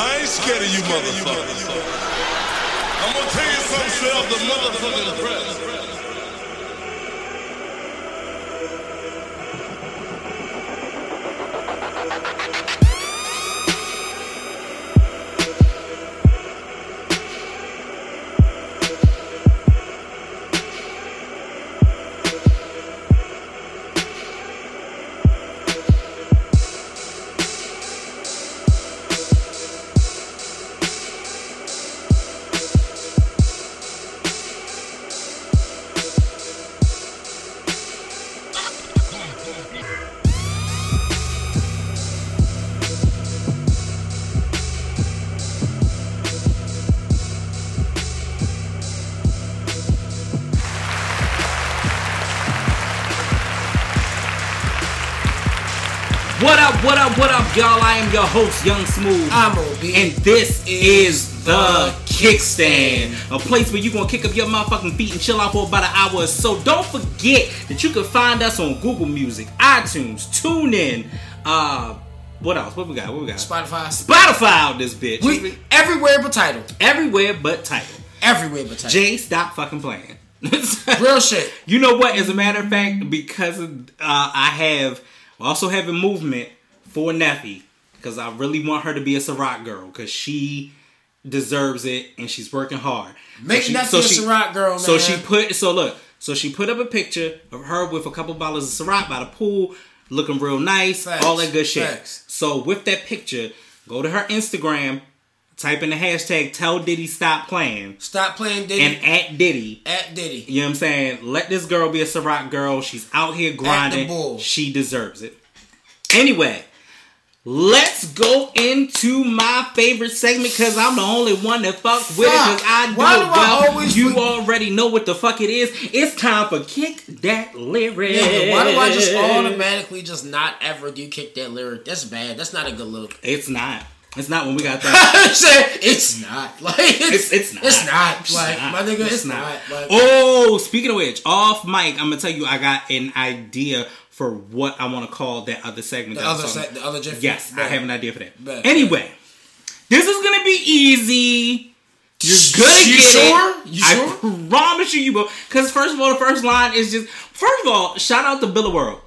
I ain't scared of you motherfuckers. I'm gonna tell you something straight the motherfucking press. Y'all? I am your host, Young Smooth. I'm OB. And this is the Kickstand, a place where you're gonna kick up your motherfucking feet and chill out for about an hour or so. Don't forget that you can find us on Google Music, iTunes, TuneIn, uh, what else? What we got? What we got? Spotify. Spotify out this bitch. We everywhere but Tidal. Everywhere but Tidal. Everywhere but Tidal. Jay, stop fucking playing. Real shit. You know what? As a matter of fact, because of, uh, I have also having movement for Neffy because I really want her to be a Ciroc girl because she deserves it and she's working hard. Make she, Neffy a Ciroc girl, So she put so look. So she put up a picture of her with a couple bottles of Ciroc by the pool, looking real nice, Facts. all that good shit. Facts. So with that picture, go to her Instagram, type in the hashtag Tell Diddy Stop Playing, Stop playing Diddy and at Diddy. at Diddy. You know what I'm saying? Let this girl be a Ciroc girl. She's out here grinding. She deserves it. Anyway, let's go into my favorite segment because I'm the only one that fuck with it because I do Why it do I well. always you already know what the fuck it is. It's time for Kick That Lyric. Nigga, why do I just automatically just not ever do kick that lyric? That's bad. That's not a good look. It's not. It's not when we got that. It's not. Like It's, it's, it's not. It's not. It's like not. my nigga, it's, not. Like, oh, speaking of which, off mic, I'm gonna tell you I got an idea for what I want to call that other segment. the other side, the other Jeff. Yes, I have an idea for that. Bet. Anyway, this is gonna be easy. You're gonna You get sure? it. You sure? I promise you, you will. Because first of all, the first line is just. First of all, shout out to Bill of World.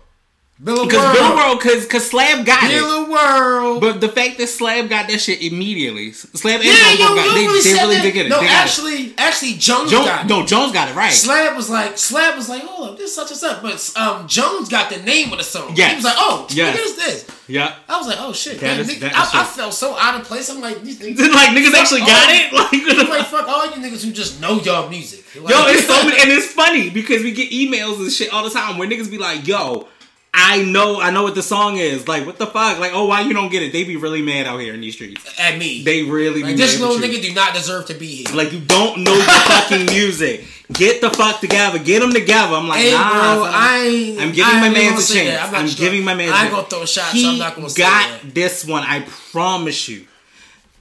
Bill Because Bill World. World, because because Slab got it. Bill World. But the fact that Slab got that shit immediately, Slab and yeah, Jones yo, got, you they, really they really that. did get it. No, They it. actually, actually, Jones, Jones, got it. no, Jones got it right. Slab was like, Slab was like, hold up, this is such and such. But um, Jones got the name of the song. Yes. He was like, oh, Yes. what is this? yeah. I was like, oh shit. That damn, is- nigga- that I, I felt so out of place. I'm like, these niggas. like niggas actually got it. Like, I'm like, fuck all you niggas who just know y'all music. Like, Yo, it's so and it's funny because we get emails and shit all the time where niggas be like, "Yo, I know, I know what the song is. Like, what the fuck? Like, oh, why you don't get it? They be really mad out here in these streets. at me. They really like, be this mad little with you. nigga do not deserve to be here. Like, you don't know your fucking music. Get the fuck together. Get them together. I'm like, Hey, nah. bro, son. I ain't. I'm giving I my man a chance. I'm, just giving my man. I ain't gonna throw a shot, He so I'm not gonna say that got this one. I promise you.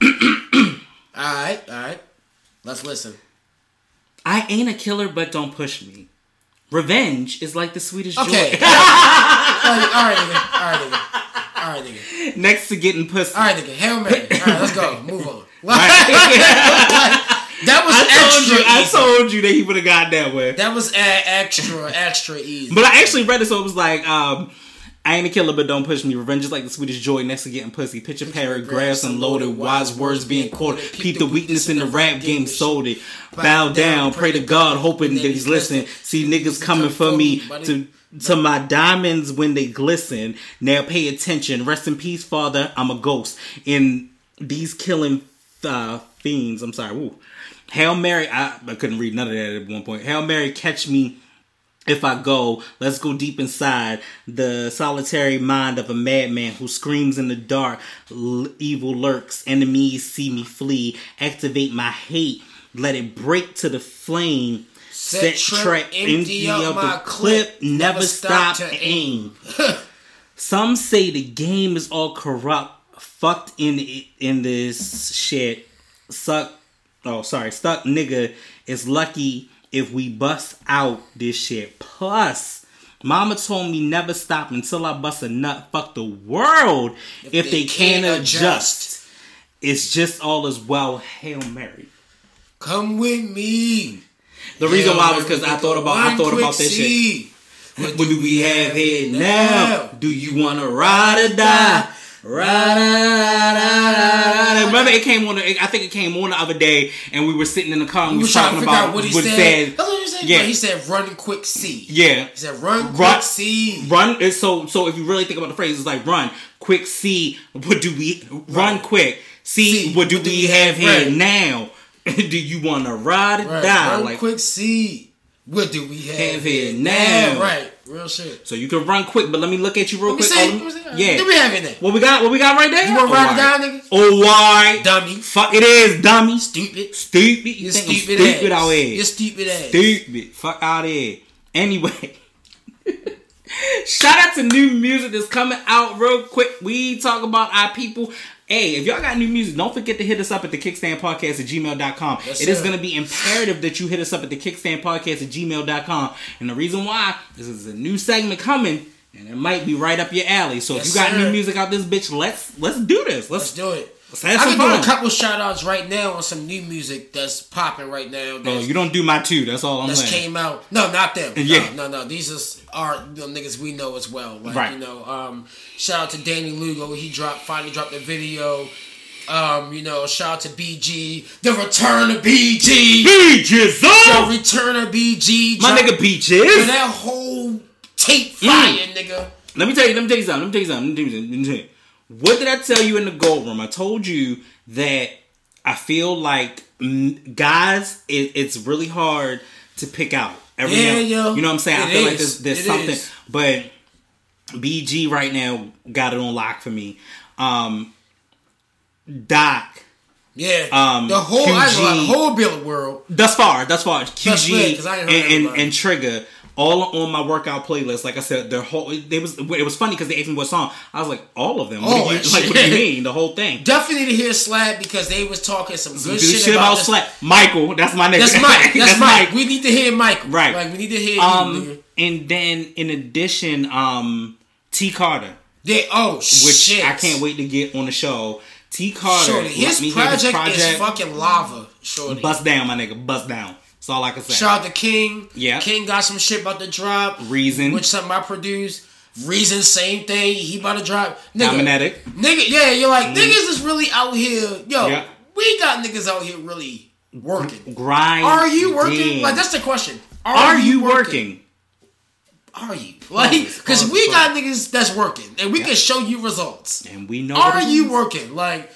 All right, all right. Let's listen. I ain't a killer, but don't push me. Revenge is like the sweetest Okay. joy. all right, all right, nigga. All right, nigga. All right, nigga. Next to getting pussy. All right, nigga. Hail Mary. All right, let's go. Move on. Right. that was I extra you, I told you that he would have got that way. that was a- extra, extra easy. But I actually read it, so it was like, um, I ain't a killer, but don't push me. Revenge is like the sweetest joy next to getting pussy. Picture paragraphs unloaded, wise words being quoted. Peep the weakness in the rap game, sold it. Bow down, pray to God, hoping that he's listening. See niggas coming for me to to my diamonds when they glisten. Now pay attention. Rest in peace, Father. I'm a ghost in these killing uh, fiends. I'm sorry. Woo. Hail Mary. I, I couldn't read none of that at one point. Hail Mary, catch me if I go, let's go deep inside the solitary mind of a madman who screams in the dark. Evil lurks, enemies see me flee. Activate my hate, let it break to the flame. Set, trap, empty up the clip, never stop to aim. Some say the game is all corrupt, fucked in in this shit. Suck. Oh, sorry, stuck nigga is lucky if we bust out this shit. Plus, mama told me never stop until I bust a nut. Fuck the world if, they, they can't can't adjust. it's just all as well. Hail Mary. Come with me. The reason why was because I thought about I thought about this shit. What do we have here now? Do you wanna ride or die? Remember, it came on. The, I think it came on the other day, and we were sitting in the car and We we were talking about what he what said. said. That's what he said. Yeah. He said, "Run quick, see." Yeah, He said, "Run Run- quick, see." run. it's So, so if you really think about the phrase, it's like run quick. See what do we run quick? See, See, what do we have here now? do you want to ride or Right. die? Run Like, quick, see. What do we have, Have here now. Right. Real shit. so you can run quick, but let me look at you real quick. see. Oh, me yeah. Do we have there? What we got? What we got right there? You wanna Oh, ride it why? down, nigga? Oh, why? Dummy. Fuck it is, dummy. Stupid. Stupid. You You're stupid, stupid ass. out here? You're stupid ass. Stupid. Fuck out here. Anyway. Shout out to new music that's coming out real quick. We talk about our people. Hey, if y'all got new music, don't forget to hit us up at the kickstand podcast at gmail.com. Yes, it is going to be imperative that you hit us up at the kickstand podcast at gmail.com. And the reason why this is a new segment coming, and it might be right up your alley. So Yes, if you got sir. new music out this bitch, let's let's do this. Let's Let's, do it. Let's have I some can do a couple shout outs right now on some new music that's popping right now. Oh, That's, you don't do my two. That's all I'm that's saying. came out. No, not them. Yeah. No, no, no. These are the niggas we know as well. Like Right. you know, um, shout out to Danny Lugo. He dropped finally dropped the video. Um, you know, shout out to BG. The return of BG. Beaches The return of BG. My nigga Beaches. that whole tape fire, nigga. Let me tell you. Let me tell you something. Let me tell you something. Let me tell you something. Let me tell you. What did I tell you in the gold room? I told you that I feel like guys, it, it's really hard to pick out. Every Yeah, yo. You know what I'm saying? I feel like there's, there's something, is. but BG right now got it on lock for me. Um, Doc. Yeah. Um, the whole I ain't gonna lie, QG. the whole Bill world. Thus far, thus far, That's QG I and, and, and Trigger all on my workout playlist. Like I said, their whole it was it was funny because they asked me what song. I was like, all of them. What All you, like, what do you mean? The whole thing. Definitely to hear Slap because they was talking some good Dude, shit, shit about, about. Slap. Michael, that's my nigga. That's Mike. That's, Mike. We need to hear Mike. Right. Like we need to hear Um, and then in addition, um, T Carter, They, oh which shit! I can't wait to get on the show. T Carter, Shorty, his me hear project, is fucking lava. Shorty. Bust down, my nigga. Bust down. That's all I can say. Shout out to King. Yeah. King got some shit about to drop. Reason. Which something I produced. Reason, same thing. He about to drop. Nigga, Dominatic. Nigga, yeah, you're like, mm-hmm. niggas is really out here. Yo, Yeah. we got niggas out here really working. Grind. Are you working? in. Like, that's the question. Are you working? Are you? Like, because we got niggas that's working, and we can show you results. And we know. Are you working? Like,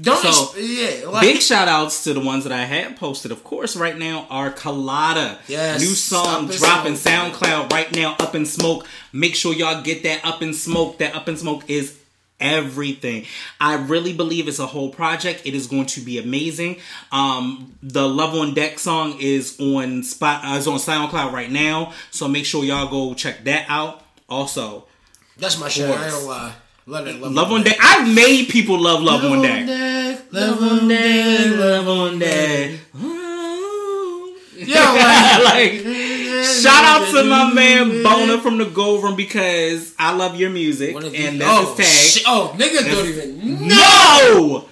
don't So, ex- yeah, like Big shout outs to the ones that I had posted. Of course, right now are Colada. Yes, New song dropping Smoke. SoundCloud right now, Up in Smoke. Make sure y'all get that Up in Smoke. That Up in Smoke is everything. I really believe it's a whole project. It is going to be amazing. Um, the Love on Deck song is on spot uh, is on SoundCloud right now. So make sure y'all go check that out. Also, that's my shit. I gonna lie. Love that. Love, Love on Deck. I've made people love Love on Deck. Love on deck. love on deck. Yo, like, like, shout out to my man Bona from the Gold Room because I love your music One of these- and that's oh, his tag. shit. Oh, niggas don't even. No,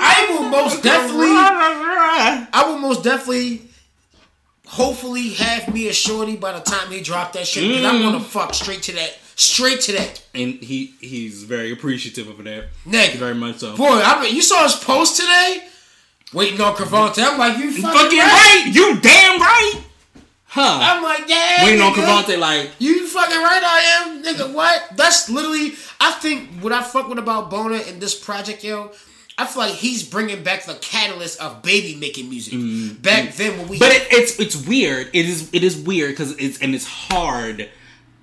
I will most definitely. I will most definitely. Hopefully, have me a shorty by the time he drop that shit because I Mm. want to fuck straight to that, straight to that, and he he's very appreciative of that. nigga. Very much so. Boy, I mean, you saw his post today. Waiting on Cravante. I'm like, you fucking, Fucking right. right, you damn right. Huh? I'm like, yeah. Waiting on nigga. Cavante like You fucking right, I am, nigga. What? That's literally. I think what I fuck with about Bona in this project, yo. I feel like he's bringing back the catalyst of baby making music. Back then, when we, Mm-hmm. But it, it's it's weird. It is it is weird because it's and it's hard.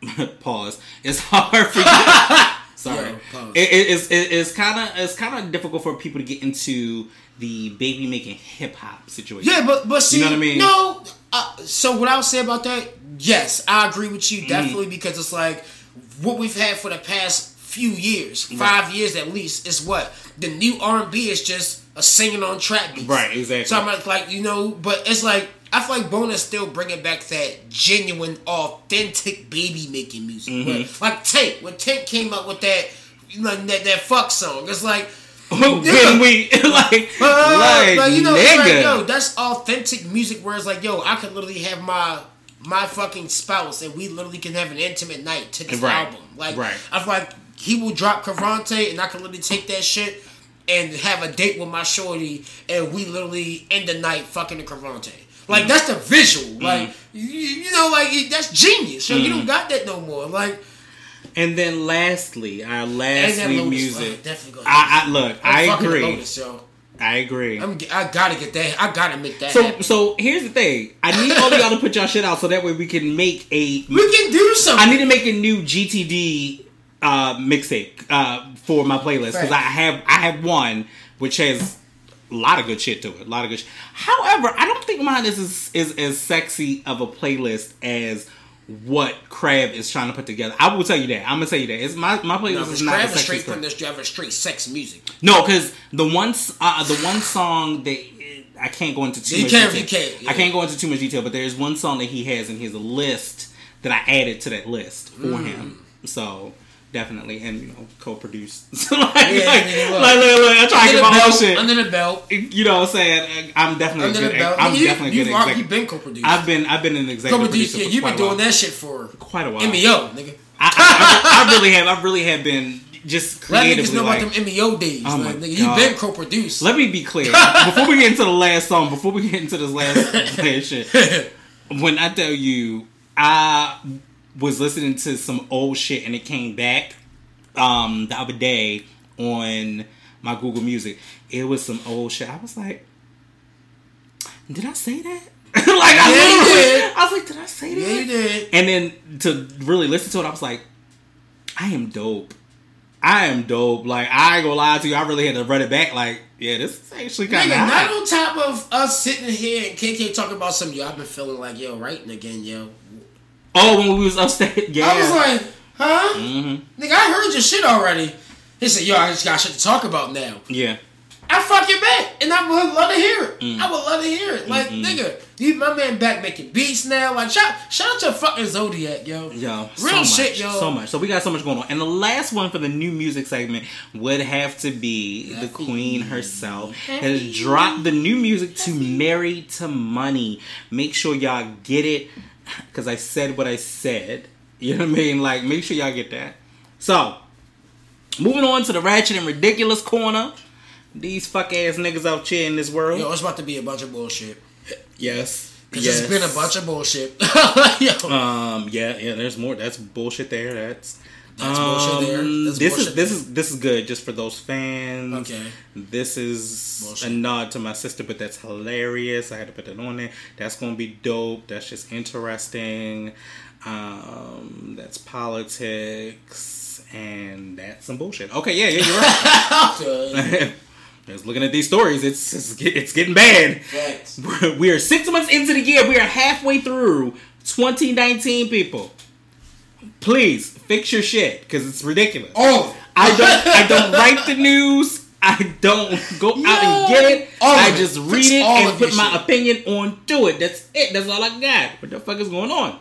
pause. It's hard for you. Sorry. It, it, it's it, it's kind of it's kind of difficult for people to get into the baby making hip hop situation. yeah, but but see, you know what I mean? no. Uh, so what I would say about that, yes, I agree with Mm. you definitely because it's like what we've had for the past few years, five years at least, is what the new R and B is just a singing on track beats. Right, exactly. So I'm like, like you know, but it's like I feel like Bona's still bringing back that genuine, authentic baby making music. Mm-hmm. Like Tank, when Tank came up with that, know, that that fuck song, it's like when we like, Uh, like, like, you know, like, yo, that's authentic music. Where it's like, yo, I could literally have my my fucking spouse, and we literally can have an intimate night to this Right. album. Like, Right. I feel like he will drop Cavante, and I can literally take that shit and have a date with my shorty, and we literally end the night fucking the Cavante. Like that's the visual. Mm. Like you, you know, like that's genius. So you don't got that no more. Like And then lastly, our and lastly that Lotus, music. definitely. I, I look, I'm I agree. Lotus, yo. I agree. I'm, I gotta get that. I gotta make that So, happen. so here's the thing. I need all y'all to put y'all shit out so that way we can make a. We can do something. I need to make a new GTD uh, mixtape uh, for my playlist because Right. I have I have one which has a lot of good shit to it. A lot of good. Sh- However, I don't think mine is as, is as sexy of a playlist as what Crab is trying to put together. I will tell you that. I'm gonna tell you that. It's my my playlist No, is not Crab is straight from this driver straight sex music. No, because the one uh, the one song that I can't go into too You much can't- detail. can't, yeah. I can't go into too much detail, but there's one song that he has in his list that I added to that list for Mm. him. So definitely, and you know, co-produced. so like, Yeah, like, yeah, look. like, look, look, I try to get the my own belt. shit. Under the belt. you know what I'm saying? I'm definitely Under a the good. belt. I'm you, definitely you've, good already- you've been co-produced. I've been I've been an executive co-produced. producer Yeah, you've been doing that shit for quite a while. MEO, nigga. I, I, I, I really have. I really have been just Let creatively niggas know like, about them MEO days. Oh like, nigga, God. you been co-produced. Let me be clear before we get into the last song. Before we get into this last last shit, when I tell you, I was listening to some old shit and it came back um, the other day on my Google Music. It was some old shit. I was like, did I say that? like I Yeah, did. I was like, did I say that? yeah, you did. And then to really listen to it, I was like, I am dope. I am dope. Like I ain't gonna lie to you, I really had to run it back. Like, yeah, this is actually kind of not on top of us sitting here and KK talking about some yo, I've been feeling like yo, writing again, yo. Oh, when we was upstate, yeah. I was like, huh? mm-hmm. Nigga, I heard your shit already. He said, yo, I just got shit to talk about now. yeah. I fucking bet, and I would love to hear it. Mm. I would love to hear it. Like, nigga, you my man back making beats now. Like, shout, shout out to fucking Zodiac, yo. Yo, Real so shit, much, yo. So much. So we got so much going on. And the last one for the new music segment would have to be the queen herself. Has dropped the new music to Married to Money. Make sure y'all get it. Cause I said what I said. You know what I mean? Like, make sure y'all get that. So, moving on to the ratchet and ridiculous corner. These fuck ass niggas out here in this world. Yo, it's about to be a bunch of bullshit. yes. Cause yes. it's been a bunch of bullshit. Um. Yeah. Yeah. There's more. That's bullshit there. That's. That's bullshit there. Um, That's this is this there. is this is good just for those fans. Okay. This is Bullshit. a nod to my sister, but that's hilarious. I had to put that on there. That's gonna be dope. That's just interesting. Um, that's politics, and that's some bullshit. Okay, yeah, yeah, you're right. Just looking at these stories, it's it's, it's getting bad. We're, we are six months into the year. We are halfway through 2019, people. Please fix your shit because it's ridiculous. Oh, I don't. I don't write the news. I don't go out and get it. All of I it. just read Fix it and put my shit. opinion onto it. That's it. That's all I got. What the fuck is going on?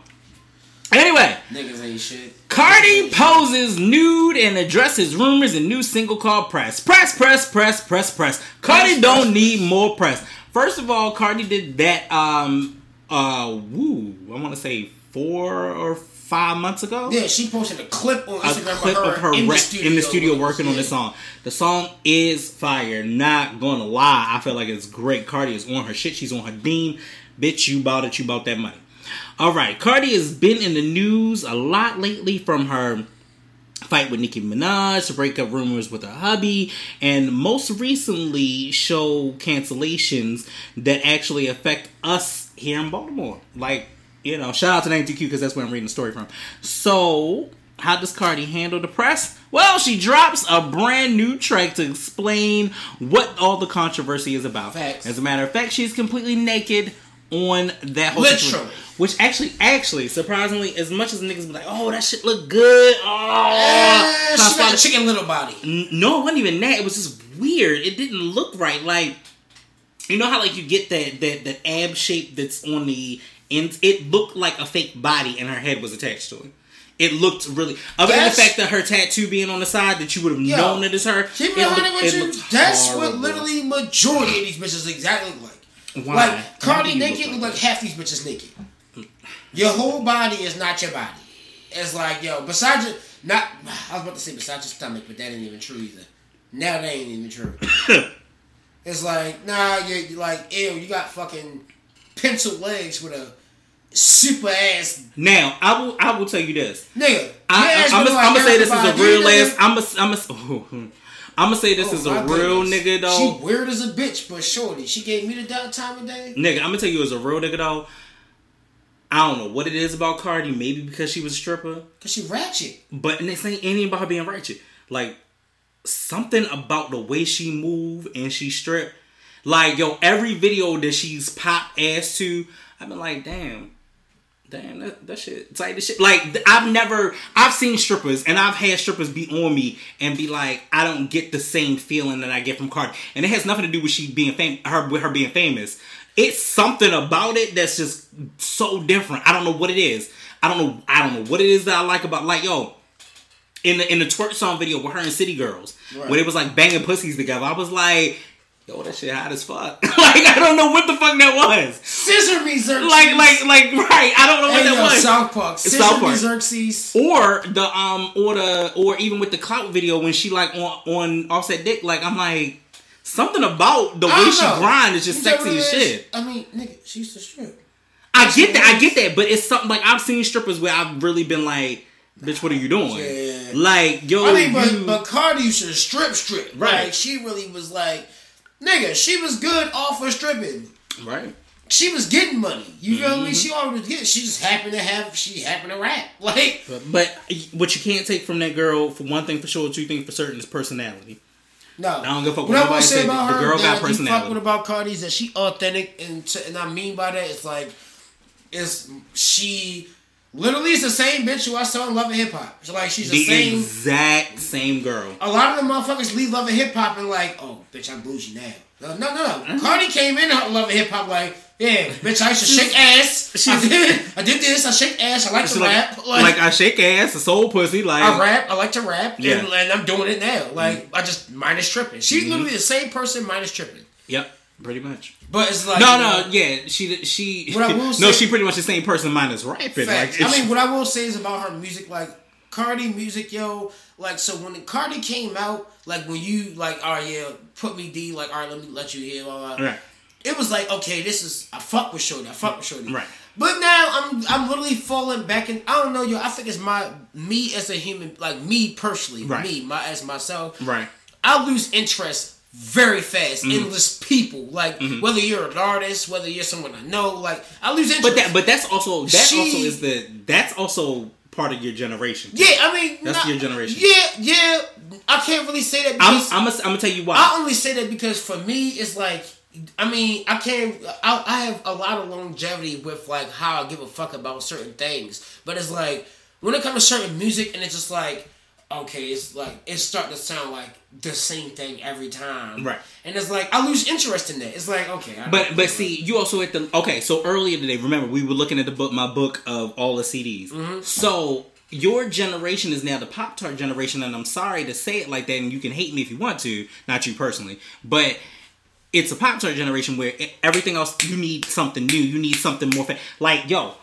Anyway, niggas ain't shit. Cardi poses nude and addresses rumors in new single called Press. Press, press, press, press, press. Cardi Press, don't press, need more press. First of all, Cardi did that um uh woo, I want to say 4 or 5 months ago. Yeah, she posted a clip on A Instagram clip of her, of her in, the studio in the studio working on yeah. this song. The song is fire. Not gonna lie, I feel like it's great. Cardi is on her shit. She's on her beam. Bitch, you bought it. You bought that money. All right, Cardi has been in the news a lot lately from her fight with Nicki Minaj, breakup rumors with her hubby, and most recently show cancellations that actually affect us here in Baltimore. Like, you know, shout out to 92Q because that's where I'm reading the story from. So, how does Cardi handle the press? Well, she drops a brand new track to explain what all the controversy is about. Facts. As a matter of fact, she's completely naked on that whole Literally. situation. Which actually, actually, surprisingly, as much as niggas be like, "Oh, that shit look good," oh, so she got a chicken little body. N- no, it wasn't even that. It was just weird. It didn't look right. Like, you know how like you get that that that ab shape that's on the end. It looked like a fake body, and her head was attached to it. It looked really. Other than the fact that her tattoo being on the side, that you would have Yo, known it is her. Keep it it 100 looked- with it you. That's what literally majority of these bitches exactly look like. Why? Like Cardi naked look look like like half these bitches naked. Your whole body is not your body. It's like yo, besides your not. I was about to say besides your stomach, but that ain't even true either. Now that ain't even true. it's like nah, you like ew. You got fucking pencil legs with a super ass Now, I will. I will tell you this. nigga. I, I'm gonna say this is oh, a real ass. I'm gonna. I'm gonna. I'm gonna say this Oh, is a real goodness. nigga though. She weird as a bitch, but shorty. She gave me the time of day. Nigga, I'm gonna tell you as a real nigga though. I don't know what it is about Cardi. Maybe because she was a stripper, Cause she ratchet. but and this ain't anything about her being ratchet. Like something about the way she move and she strip. Like yo, every video that she's pop ass to, I've been like, damn. Damn, that, that shit tight as shit. Like I've never, I've seen strippers and I've had strippers be on me and be like, I don't get the same feeling that I get from Cardi, and it has nothing to do with she being fam- her with her being famous. It's something about it that's just so different. I don't know what it is. I don't know. I don't know what it is that I like about like yo. In the in the twerk song video with her and City Girls, Right. where it was like banging pussies together, I was like, "Yo, that shit hot as fuck." like I don't know what the fuck that was. Scissor me Xerxes. Like like like right. I don't know what Hey, that yo, was. South Park. Scissor South Park. Xerxes. or the um or the or even with the clout video when she like on on offset dick like i'm like something about the way she know. grind is just You sexy as shit I mean, nigga, she used to strip. i get that i get that but it's something like i've seen strippers where i've really been like bitch what are you doing Yeah. like yo I mean, but you, but Cardi used to strip, strip. Right. Like she really was like, nigga, she was good off of stripping. right She was getting money. You feel Mm-hmm. me? She always get. She just happened to have. She happened to rap. Like but, but what you can't take from that girl for one thing for sure two things for certain is personality no. I don't give a fuck What what nobody say about The girl got fuck personality. with about Cardi is that she authentic, and t- and I mean by that, it's like, is she literally it's the same bitch who I saw in Love and Hip Hop. So like she's the, the same. exact same girl a lot of the motherfuckers leave Love and Hip Hop and like, oh, bitch, I'm bougie now. No, no, no. no. Cardi came in Love and Hip Hop like, yeah, bitch, I used to shake ass. I did, I did this. I shake ass. I like to like, rap. like, I shake ass, a soul pussy, like I rap. I like to rap, Yeah. and, and I'm doing it now. Like I just minus tripping. She's Mm-hmm. literally the same person minus tripping. Yep, pretty much. But it's like No, you know, no, yeah, she she What I will say, no, she pretty much the same person minus rapping. Facts. Like, I it's- mean, what I will say is about her music, like Cardi music, yo. Like, so when Cardi came out, like when you like, all right, yeah, put me D, like, all right, let me let you hear, blah, blah. right, It was like, okay, this is I fuck with Shorty, I fuck with Shorty, Right. But now I'm I'm literally falling back and I don't know, yo. I think it's my me as a human, like me personally, Right. me, my as myself. right, I lose interest very fast Mm-hmm. in this people. Like whether you're an artist, whether you're someone I know, like I lose interest. but that but that's also that She- also is the that's also part of your generation. Yeah, I mean That's not- your generation. Yeah, yeah. I can't really say that I'm I'm gonna I'm gonna tell you why. I only say that because for me it's like I mean I can't I, I have a lot of longevity with like how I give a fuck about certain things, but it's like when it comes to certain music and it's just like okay, it's like it's starting to sound like the same thing every time, Right. And it's like I lose interest in that. It's like okay, I but but see, you also at the okay. So earlier today, remember we were looking at the book, my book of all the CDs. Mm-hmm. So your generation is now the Pop Tart generation, and I'm sorry to say it like that, and you can hate me if you want to, not you personally, but it's a Pop Tart generation where everything else you need something new, you need something more. Fa- like yo,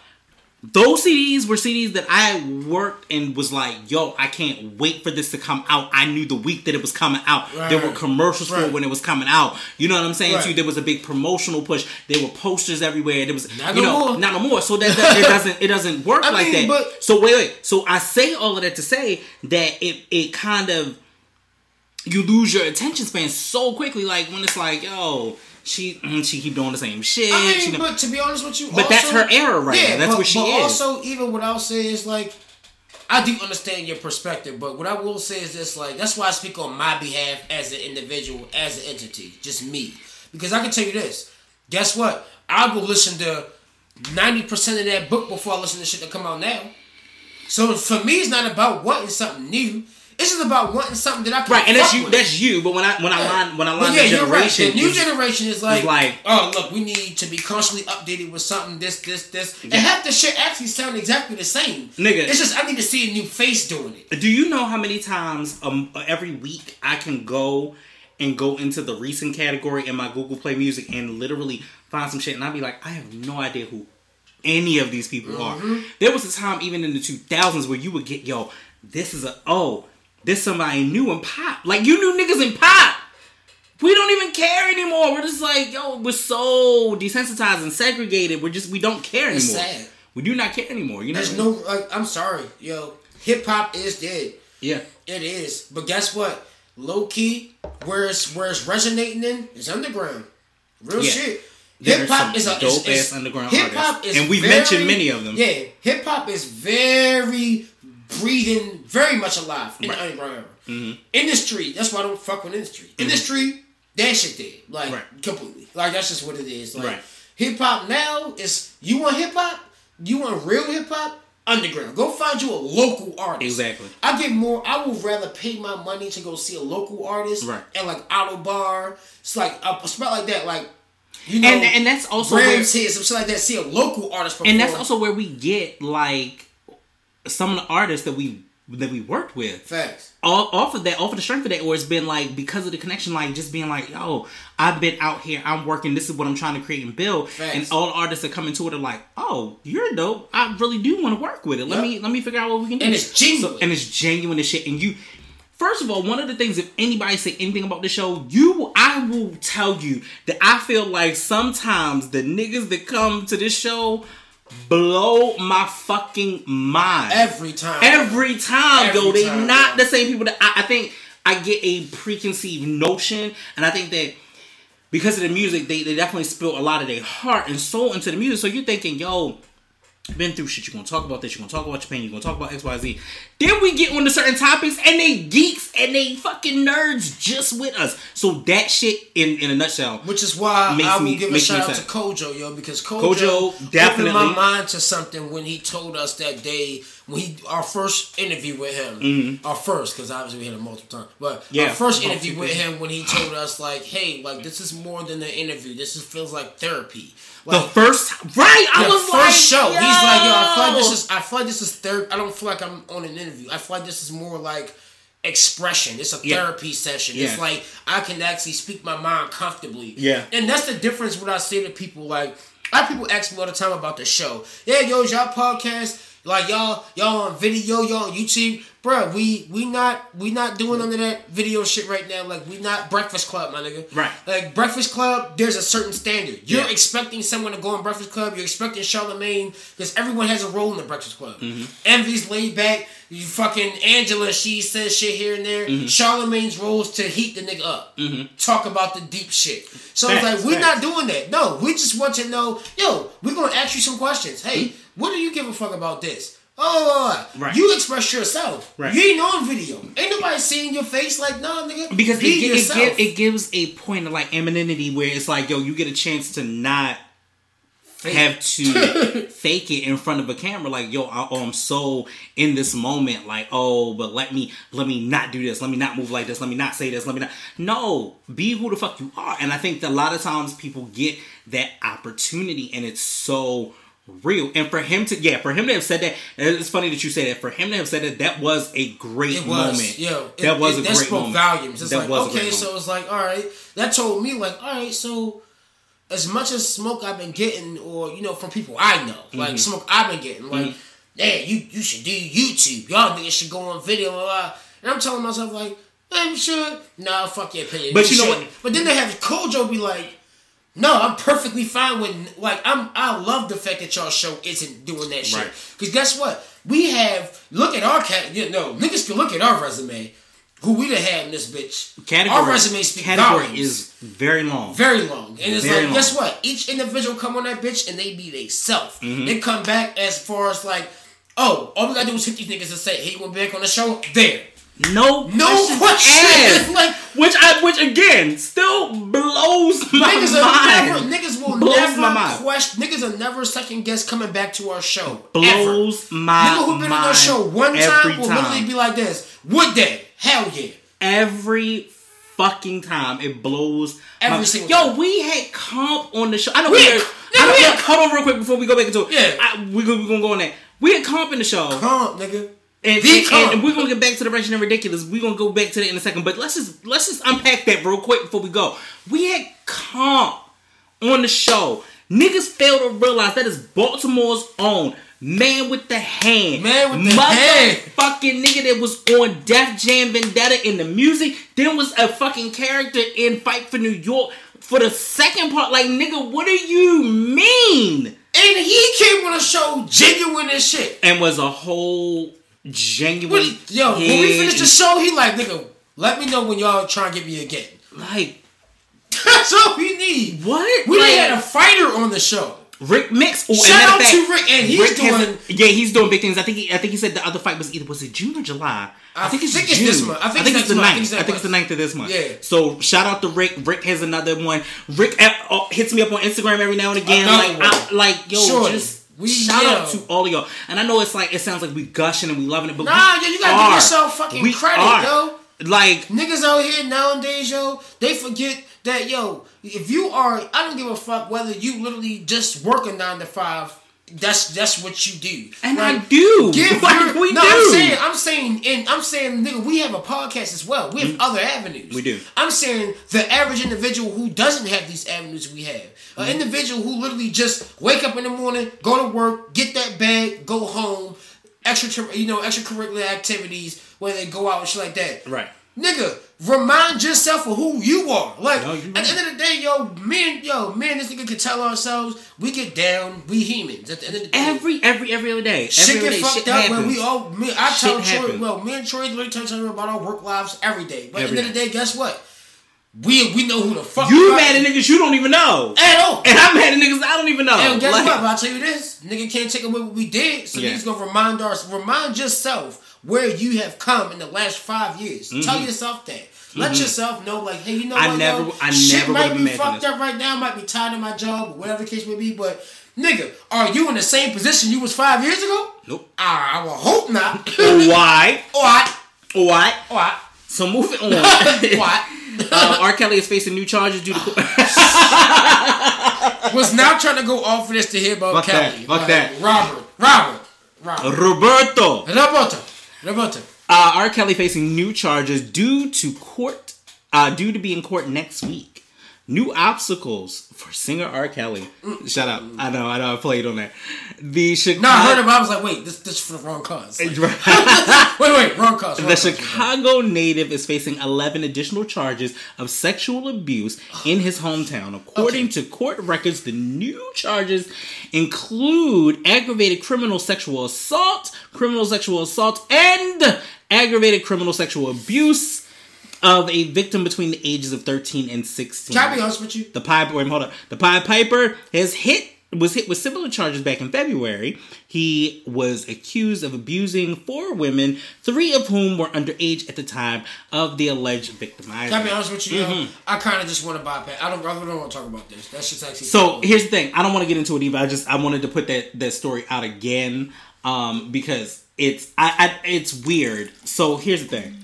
those CDs were CDs that I worked and was like, yo, I can't wait for this to come out. I knew the week that it was coming out. There were Right. commercials for it when it was coming out. You know what I'm saying? Right. Too. There was a big promotional push. There were posters everywhere. There was Not you no know more. not no more. So that, that it doesn't it doesn't work I like mean, that. but- so wait wait. So I say all of that to say that it it kind of you lose your attention span so quickly. Like when it's like yo. She mm, she keep doing the same shit. I mean, she but to be honest with you, But that's her era right now. That's but, where she but is. Also, even what I'll say is like, I do understand your perspective, but what I will say is this: like, that's why I speak on my behalf as an individual, as an entity, just me, because I can tell you this. Guess what? I will listen to ninety percent of that book before I listen to shit that come out now. So for me, it's not about wanting something new. It's just about wanting something that I can Right, and that's you. with. That's you. But when I when I Yeah. line when I line yeah, the you're right. generation, The new is- generation is like, like- oh look, we need to be constantly updated with something. This, this, this, and half the shit actually sound exactly the same. Nigga. it's just I need to see a new face doing it. Do you know how many times um every week I can go and go into the recent category in my Google Play Music and literally find some shit and I'd be like, I have no idea who any of these people Mm-hmm. are. There was a time even in the 2000s where you would get, yo, this is a oh, this somebody new in pop. Like you knew niggas in pop. We don't even care anymore. We're just like, yo, we're so desensitized and segregated. We're just we don't care anymore. It's sad. We do not care anymore. You know. There's no, like, I'm sorry, yo, hip hop is dead. yeah. It is, but guess what? Low key, where it's where it's resonating in is underground. Real Yeah. shit. Hip hop is a dope is, ass underground Hip hop artists. is And we've very- mentioned many of them. Yeah, hip hop is very breathing, very much alive in the underground era. Mm-hmm. Industry. That's why I don't fuck with industry. Industry. That shit dead. Like Right. completely. Like that's just what it is. Like Right. hip hop now is you want hip hop. You want real hip hop. Underground. Go find you a local artist. Exactly. I get more. I would rather pay my money to go see a local artist Right. and like Ottobar. It's like a, spot like that. Like you know, And and that's also where, Head, some shit like that. See a local artist perform. and that's also where we get like some of the artists that we that we worked with. facts. All, off of that, off of the strength of that, or it's been like because of the connection, like just being like, yo, I've been out here, I'm working, this is what I'm trying to create and build. Facts. And all the artists that come into it are like, oh, you're dope. I really do want to work with it. Let Yep. me let me figure out what we can do. And it's genuine. and it's genuine as shit. And you First of all, one of the things, if anybody say anything about the show, you, I will tell you that I feel like sometimes the niggas that come to this show blow my fucking mind. Every time. Every time, Every yo, they time, not yo. the same people that I, I think I get a preconceived notion, and I think that because of the music, they, they definitely spill a lot of their heart and soul into the music. So you're thinking, yo, been through shit. You're gonna talk about this. You're gonna talk about your pain. You're gonna talk about X, Y, Z. Then we get on to certain topics, and they geeks and they fucking nerds just with us. So that shit, in in a nutshell, Which is why I will me- give a shout out sad. to Kojo, yo, because Kojo, Kojo, definitely. opened my mind to something when he told us that day when he our first interview with him, our first because obviously we had him multiple times, but Mm-hmm. Yeah, our first interview with him when he told us like, hey, like this is more than an interview. This is, feels like therapy. Like, the first right, I the was first like, show, he's like, yo, I feel like this is, I feel like this is therapy. I don't feel like I'm on an interview. I feel like this is more like expression. It's a Yeah. therapy session. Yeah. It's like I can actually speak my mind comfortably. Yeah. and that's the difference. when I say to people, like, I have people ask me all the time about the show. Yeah, yo, y'all podcast. Like y'all, y'all on video, y'all on YouTube, Bruh, We we not we not doing none of that video shit right now. Like we not Breakfast Club, my nigga. Right. Like Breakfast Club, there's a certain standard. You're Yeah. expecting someone to go on Breakfast Club. You're expecting Charlemagne because everyone has a role in the Breakfast Club. Mm-hmm. Envy's laid back. You fucking Angela, she says shit here and there. Mm-hmm. Charlemagne's role is to heat the nigga up. Talk about the deep shit. So it's like we're facts. not doing that. No, we just want to know. Yo, we're gonna ask you some questions. Hey, Mm-hmm. What do you give a fuck about this? Oh, uh, Right. you express yourself. Right. You ain't on video. Ain't nobody seeing your face like, nah, nigga. because it, be it, yourself. give, it gives a point of like anonymity where it's like yo you get a chance to not have to fake it in front of a camera like yo I, oh, i'm so in this moment like oh but let me let me not do this let me not move like this let me not say this let me not no be who the fuck you are and i think that a lot of times people get that opportunity and it's so real and for him to yeah for him to have said that it's funny that you say that for him to have said that that was a great was, moment yo. it- that was it- a that great spoke moment volumes. It's that like, okay, so it's like, all right. That told me, like, all right, so as much as smoke I've been getting, or you know, from people I know, Mm-hmm. like smoke I've been getting, like, yeah, you you should do YouTube. Y'all niggas should go on video, blah, blah. and I'm telling myself like, I'm sure. Nah, fuck your opinion. But you know shouldn't. But then they have Kojo be like. No, I'm perfectly fine with like I'm. I love the fact that y'all show isn't doing that shit. Right. Because guess what? We have look at our cat. You know, niggas can look at our resume. Who we done had in this bitch? category our resume speaks category volumes. is very long very long, and it's Very like long. guess what? Each individual come on that bitch and they be they self. Mm-hmm. They come back as far as like, oh, all we gotta do is hit these niggas and say, hey, you want to back on the show? There. No, No questions question. Like- which I, which again, still blows my Niggas are mind. never, niggas will Blows never my mind. question. Niggas are never second guess coming back to our show. Blows ever. my Nigga who been on our show one time will time. literally be like this. Would they? hell yeah. every fucking time. It blows. Every my- single Yo, time. we had comp on the show. I know We we. had- I know we had- hold on real quick before we go back into it. Yeah. I, we we gonna go on that. We had comp in the show. Comp, nigga. And, and, and we're gonna get back to the Ratchet and Ridiculous. We're gonna go back to that in a second. But let's just let's just unpack that real quick before we go. We had comp on the show. Niggas fail to realize that is Baltimore's own man with the hand. Man with the hand. Motherfucking nigga that was on Def Jam Vendetta in the music. Then was a fucking character in Fight for New York for the second part. Like nigga, what do you mean? And he came on the show genuine as shit. And was a whole genuine. He- yo, when we finish the show, he like, nigga, let me know when y'all try and get me again. Like That's all we need. what? We like, had a fighter on the show. Rick Mix. Oh, Shout out of to Rick, and he's has- doing- yeah, he's doing big things. I think he, I think he said the other fight was either was it June or July. I, I think it's think it's June. this month. I think it's it's the month. I think ninth. I think it's the ninth of this month. Yeah. So shout out to Rick. Rick has another one. Rick uh, uh, hits me up on Instagram every now and again. Another like. I, like yo, Sure. just. We- shout yeah. out to all of y'all, and I know it's like it sounds like we gushing and we loving it, but Nah, yo, you gotta give are. yourself fucking We credit, are. yo. Like Niggas out here nowadays, yo, they forget that, yo, if you are, I don't give a fuck whether you literally just work a nine to five. That's that's what you do. And Like, I do. Give Like, your, we no, do. I'm saying, I'm saying, and I'm saying, nigga, we have a podcast as well. We have other avenues. Mm-hmm. We do. I'm saying the average individual who doesn't have these avenues we have, an Mm-hmm. individual who literally just wake up in the morning, go to work, get that bag, go home, extra, you know, extracurricular activities where they go out and shit like that. right. Nigga, remind yourself of who you are. Like No, you at the end of the day, yo, me and yo, me and this nigga can tell ourselves we get down, we humans. At the end of the day, Every every every other day. shit every get day, fucked shit up happens. when we all. Me, I tell Shit Troy, well, me and Troy really tell each other about our work lives every day. But Every at the end of the day. day, guess what? We we know who the fuck You mad at niggas you don't even know. at all. And I'm mad at niggas I don't even know. And guess Like, what? But I'll tell you this: nigga can't take away what we did. So Yeah. niggas gonna remind us, remind yourself where you have come in the last five years. Tell yourself that. Let yourself know, like, hey, you know Mm-hmm. I what? never- yo, I shit never might be fucked this. up right now. Might be tired of my job, or whatever the case may be. But nigga, are you in the same position you was five years ago? Nope. Ah, I will hope not. Why? what? Why? What? So moving on. what? uh, R. Kelly is facing new charges due to. Was not trying to go off of this to hear about Fuck that, Kelly. fuck Like, that. Robert. Robert. Robert. Roberto. Roberto. Roberto. Uh, R. Kelly facing new charges due to court, uh, due to be in court next week. New obstacles for singer R. Kelly. Shut up. I know. I know. I played on that. The Chicago. No, I heard it, but I was like, wait, this this for the wrong cause. Like, wait, wait, wrong cause. Wrong The cause. Chicago native is facing 11 additional charges of sexual abuse in his hometown. According to court records, the new charges include aggravated criminal sexual assault, criminal sexual assault, and aggravated criminal sexual abuse of a victim between the ages of 13 and 16. Can I be honest with you? The Pied wait, hold on. The Pied Piper has hit was hit with similar charges back in February. He was accused of abusing four women, three of whom were underage at the time of the alleged victimization. Can I be honest with you? Mm-hmm. I kind of just want to bypass. I don't. I don't want to talk about this. That's just actually. So here's the thing. I don't want to get into it either. I just I wanted to put that that story out again um, because it's I, I it's weird. So here's the thing.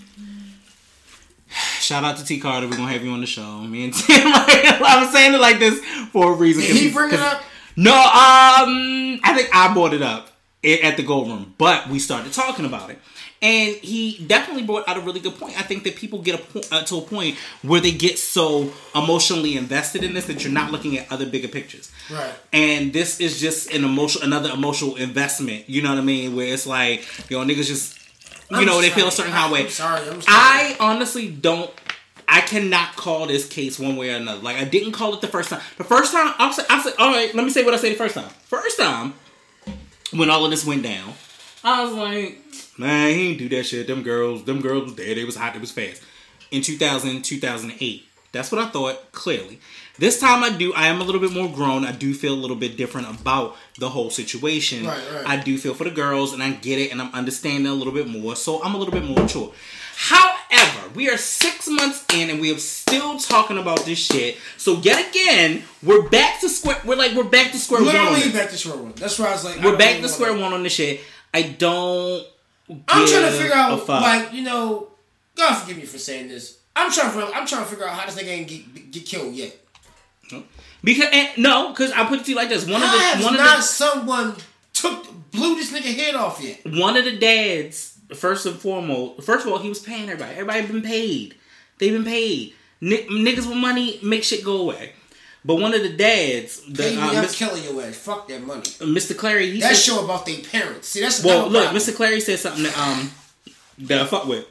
Shout out to T Carter. We're gonna have you on the show. Me and Tim. I'm saying it like this for a reason. Did he bring it up? No. Um. I think I brought it up at the Gold Room, but we started talking about it. And he definitely brought out a really good point. I think that people get a po- uh, to a point where they get so emotionally invested in this that you're not looking at other bigger pictures. Right. And this is just an emotional, another emotional investment. You know what I mean? Where it's like, yo, niggas just, you I'm know, they feel a sorry. certain how way. I'm sorry. I'm sorry. I honestly don't. I cannot call this case one way or another. Like I didn't call it the first time. The first time, I'll say, I'll say, all right. Let me say what I said the first time. First time, when all of this went down, I was like, man, he ain't do that shit. Them girls, them girls was there. They was hot. They was fast. In 2000, 2008. That's what I thought. Clearly, this time I do. I am a little bit more grown. I do feel a little bit different about the whole situation. Right, right. I do feel for the girls, and I get it, and I'm understanding a little bit more. So I'm a little bit more mature. However, we are six months in, and we are still talking about this shit. So yet again, we're back to square. We're like we're back to square one. Literally back to square one. That's why I was like, We're back even to square one on this shit. I don't. I'm trying to figure out, like, you know, God forgive me for saying this. I'm trying to I'm trying to figure out how this nigga ain't get, get killed yet. Because and, no, because I put it to you like this: one of How has the one of not the someone took blew this nigga head off yet? one of the dads, first and foremost, first of all, he was paying everybody. Everybody been paid. They've been paid. N- niggas with money make shit go away. But one of the dads, the, Baby, uh, I'm Mr. killing your ass. Fuck that money. Mr. Clary, he That said, show about their parents. See, that's well, look, problem. Mr. Clary said something that um that I fuck with.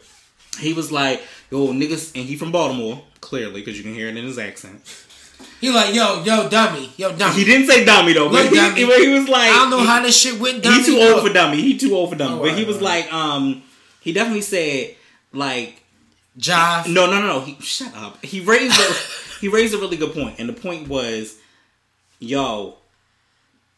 He was like, "Yo, niggas," and he from Baltimore, clearly, because you can hear it in his accent. He like, yo, yo, dummy, yo, dummy. He didn't say dummy though, but he, he was like, I don't know he- how this shit went. Dummy. He too old for dummy. He too old for dummy. Oh, but he was right. like, um, he definitely said like, Jive. no, no, no, no. He shut up. He raised a he raised a really good point, and the point was, yo,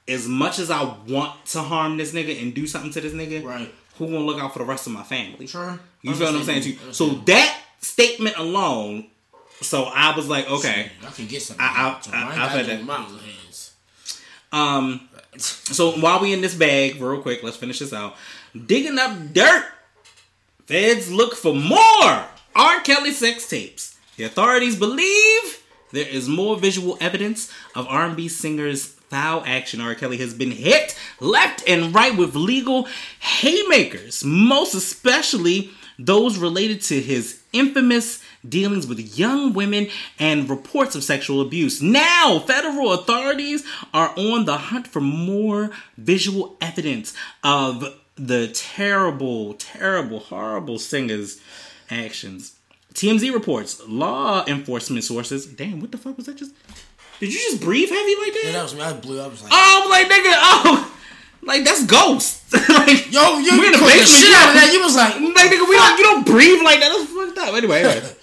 as much as I want to harm this nigga and do something to this nigga, Right. Who gonna look out for the rest of my family? Sure. You feel what I'm saying? To you? So that statement alone. So I was like, okay. I can get some. I- I- I- I, ain't I've got had no that. hands. Um. So while we in this bag, real quick, let's finish this out. Digging up dirt. Feds look for more R. Kelly sex tapes. The authorities believe there is more visual evidence of R&B singer's foul action. R. Kelly has been hit left and right with legal haymakers, most especially those related to his infamous dealings with young women and reports of sexual abuse. Now, federal authorities are on the hunt for more visual evidence of the terrible, terrible, horrible singer's actions. TMZ reports law enforcement sources. Damn, what the fuck was that just? Did you just breathe heavy like that? Yeah, that was me. I blew. I was like, Oh, I'm like nigga, oh, like that's ghost. like, yo, yo, in you the the basement, shit out of that. You was like, like nigga, we don't, you don't breathe like that. That's fucked up. Anyway, anyway.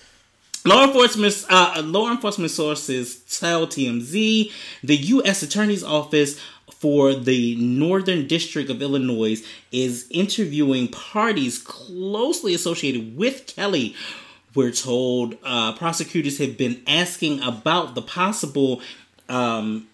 Law enforcement, uh, law enforcement sources tell TMZ the U.S. Attorney's Office for the Northern District of Illinois is interviewing parties closely associated with Kelly. We're told uh, prosecutors have been asking about the possible um,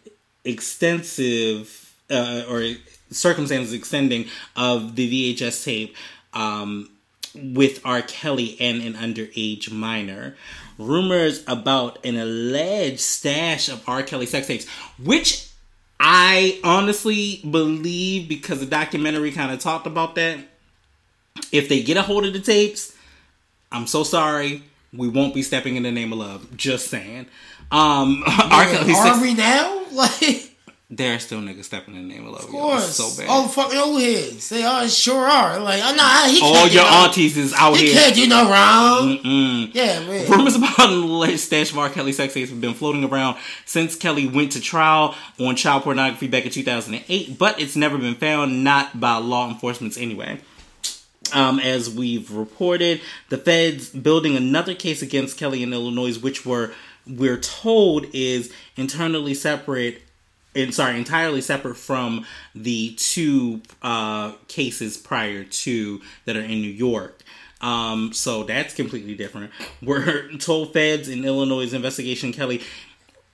extensive uh, or circumstances extending of the VHS tape um, with R. Kelly and an underage minor. Rumors about an alleged stash of R. Kelly sex tapes, which I honestly believe because the documentary kind of talked about that. If they get a hold of the tapes, I'm so sorry. We won't be stepping in the name of love. Just saying. Um, R. Kelly are sex- we now? Like, there are still niggas stepping in the name of love. of course. So bad. All the fucking old heads. They are sure are. Like, oh no, he can't All your no- aunties is out He here. can't do no wrong. Mm. Yeah, man. Rumors about alleged stash of R. Kelly sex tapes have been floating around since Kelly went to trial on child pornography back in 2008, but it's never been found, not by law enforcement anyway. Um, as we've reported, the feds building another case against Kelly in Illinois, which were we're told is internally separate and sorry, entirely separate from the two uh, cases prior to that are in New York. Um, so that's completely different. We're told feds in Illinois investigation Kelly,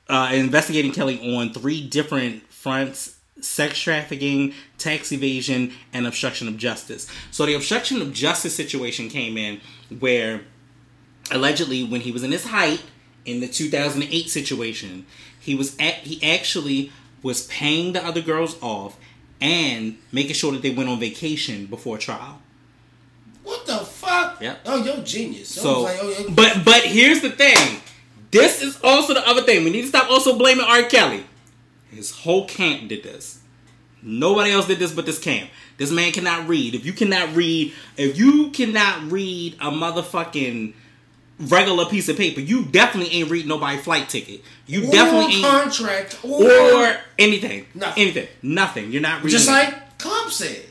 uh, investigating Kelly on three different fronts: sex trafficking, tax evasion, and obstruction of justice. So the obstruction of justice situation came in where allegedly when he was in his height in the 2008 situation he was at, he actually was paying the other girls off and making sure that they went on vacation before trial. What the fuck? Yep. Oh, you're genius. So, like, oh, but but here's the thing. This is also the other thing. We need to stop also blaming r. Kelly. His whole camp did this. Nobody else did this but this camp. This man cannot read. If you cannot read if you cannot read a motherfucking regular piece of paper you definitely ain't read nobody flight ticket you or definitely ain't contract or, or anything Nothing. anything nothing you're not reading just like Clump said.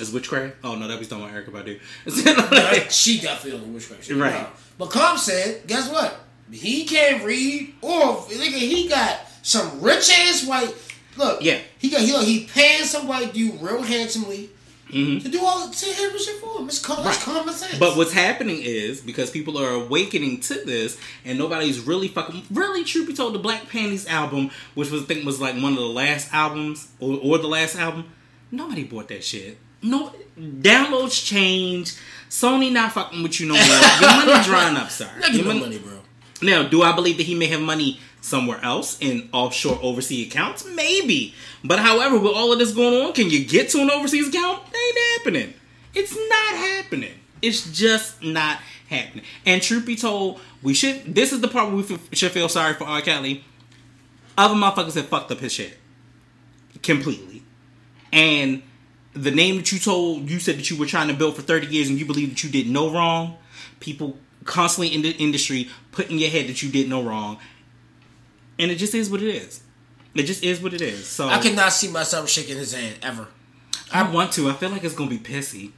is witchcraft oh no that was talking about Erykah Badu she definitely on the witchcraft shit. Right. But Clump said, guess what? He can't read, or nigga, he got some rich ass white. Look, Yeah. he got he he paying some white dude real handsomely Mhm. to do all to handle shit for him. It's, com- it's Right. common sense. But what's happening is because people are awakening to this, and nobody's really fucking really truth be told, the Black Panties album, which was I think was like one of the last albums or, or the last album, nobody bought that shit. no downloads change. Sony not fucking with you no more. Your money drying up, sir. Not Your get no mon- money, bro. Now, do I believe that he may have money somewhere else in offshore overseas accounts? Maybe. But however, with all of this going on, can you get to an overseas account? Ain't happening. It's not happening. It's just not happening. And truth be told, we should. This is the part we f- should feel sorry for R. Kelly. Other motherfuckers have fucked up his shit completely. And the name that you told, you said that you were trying to build for 30 years and you believe that you did no wrong. People constantly in the industry put in your head that you did no wrong. And it just is what it is. It just is what it is. So I cannot see myself shaking his hand ever. I want to. I feel like it's gonna be pissy.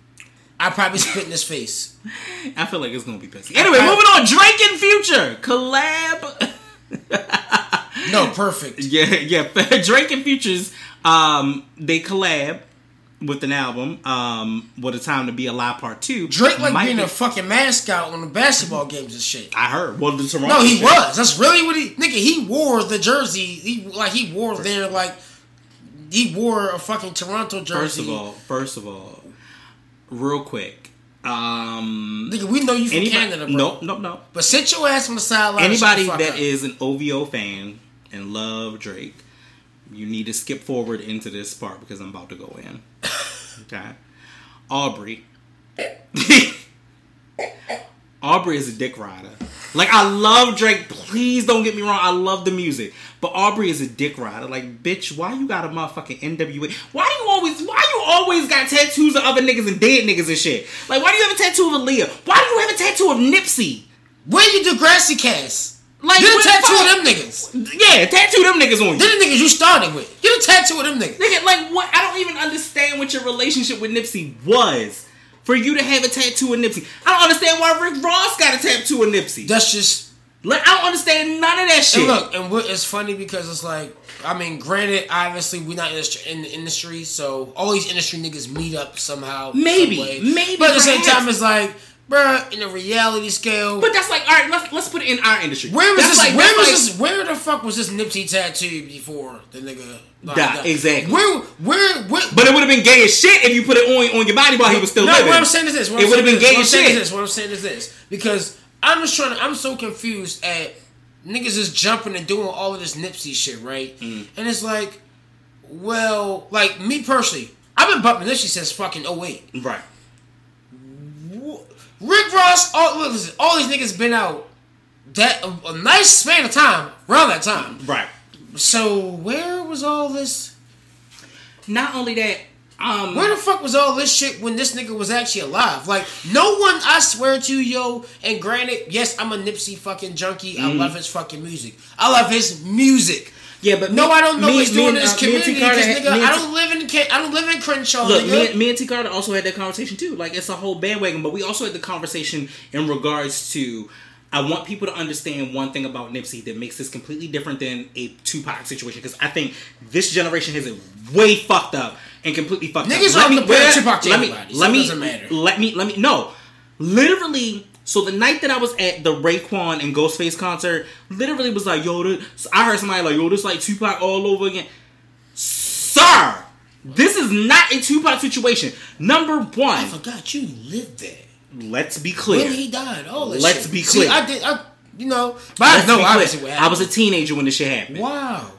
I probably spit in his face. I feel like it's gonna be pissy. Anyway, moving on. Drake and Future collab. No, perfect. Yeah, yeah. Drake and Futures, um, they collab with an album, um, "What a Time to Be Alive" Part Two. Drake like being be- a fucking mascot on the basketball games and shit. I heard. Well, the Toronto. No, he shit. was. That's really what he nigga. He wore the jersey. He like he wore their like he wore a fucking Toronto jersey. First of all, first of all, real quick. Um, nigga, we know you from anybody, Canada, bro. Nope, nope, nope. But sit your ass on the sideline. Anybody that fuck is an OVO fan and love Drake, you need to skip forward into this part because I'm about to go in. Okay, Aubrey. Aubrey is a dick rider. Like I love Drake. Please don't get me wrong. I love the music, but Aubrey is a dick rider. Like bitch, why you got a motherfucking NWA? Why do you always? Why you always got tattoos of other niggas and dead niggas and shit? Like why do you have a tattoo of Aaliyah? Why do you have a tattoo of Nipsey? Where you Degrassi cast? Like Get a tattoo of them niggas. Yeah, tattoo them niggas on you. They're the niggas you started with. Get a tattoo of them niggas. Nigga, like what? I don't even understand what your relationship with Nipsey was. For you to have a tattoo of Nipsey, I don't understand why Rick Ross got a tattoo of Nipsey. That's just Like I don't understand none of that shit. And look, and what, it's funny because it's like, I mean, granted, obviously we're not in the, in the industry, so all these industry niggas meet up somehow. Maybe, maybe, But at the same time, it's like, bruh, in the reality scale, but that's like, all right, let's let's put it in our industry. where was That's this? like- where was like- this? Where the fuck was this Nipsey tattoo before the nigga? like, Nah, died? exactly. Where, where, where? But it would have been gay as shit if you put it on on your body while he was still no, living. what I'm saying is this. It would've been gay as what I'm saying shit. this. What I'm saying is this because I'm just trying to. I'm so confused at niggas is jumping and doing all of this Nipsey shit, right? Mm. And it's like, well, like me personally, I've been bumping Nipsey since fucking 08. right. Rick Ross, all listen, all these niggas been out that a, a nice span of time around that time. Right. So where was all this? Not only that, um, Where the fuck was all this shit when this nigga was actually alive? Like, no one, I swear to yo, and granted, yes, I'm a Nipsey fucking junkie. Mm-hmm. I love his fucking music. I love his music. Yeah, but No, me- I don't know me- what he's me doing and, in this uh, me community because, had- nigga, me and don't live in I don't live in Crenshaw, Look, nigga. me, and- me and T. Carter also had that conversation too. Like it's a whole bandwagon, but we also had the conversation in regards to. I want people to understand one thing about Nipsey that makes this completely different than a Tupac situation because I think this generation has it way fucked up and completely fucked Niggas up. compare let- Tupac to let me, so let it me, doesn't matter. Let me, let me, no. Literally, so the night that I was at the Raekwon and Ghostface concert, literally was like, yo, this, I heard somebody like, yo, this like Tupac all over again. Sir, this is not a Tupac situation. Number one, I forgot you lived there. let's be When clear. he died, all this Let's shit. be See, clear. I did, I, you know, but Let's I know obviously I was a teenager when this shit happened. Wow.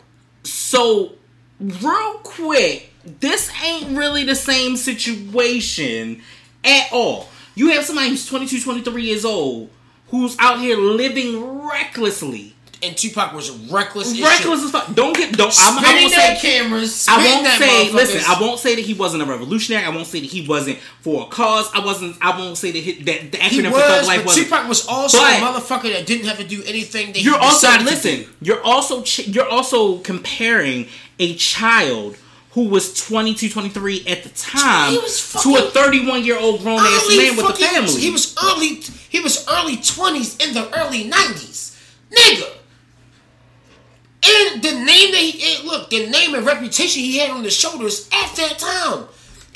So, real quick, this ain't really the same situation at all. You have somebody who's 22, 23 years old who's out here living recklessly. And Tupac was reckless. Reckless as fuck. Don't get don't I'm, I won't say cameras. I won't say listen. I won't say that he wasn't a revolutionary. I won't say that he wasn't for a cause. I wasn't I won't say that, he, that the He acronym for Thug was, Life but wasn't Tupac was also But- a motherfucker that didn't have to do anything that you're he also decided to listen. do. You're also ch- you're also comparing a child who was 22, 23 at the time to a 31 year old grown ass man with a family. He was early. He was early twenties in the early nineties, nigga. And the name that he and look, the name and reputation he had on his shoulders at that time.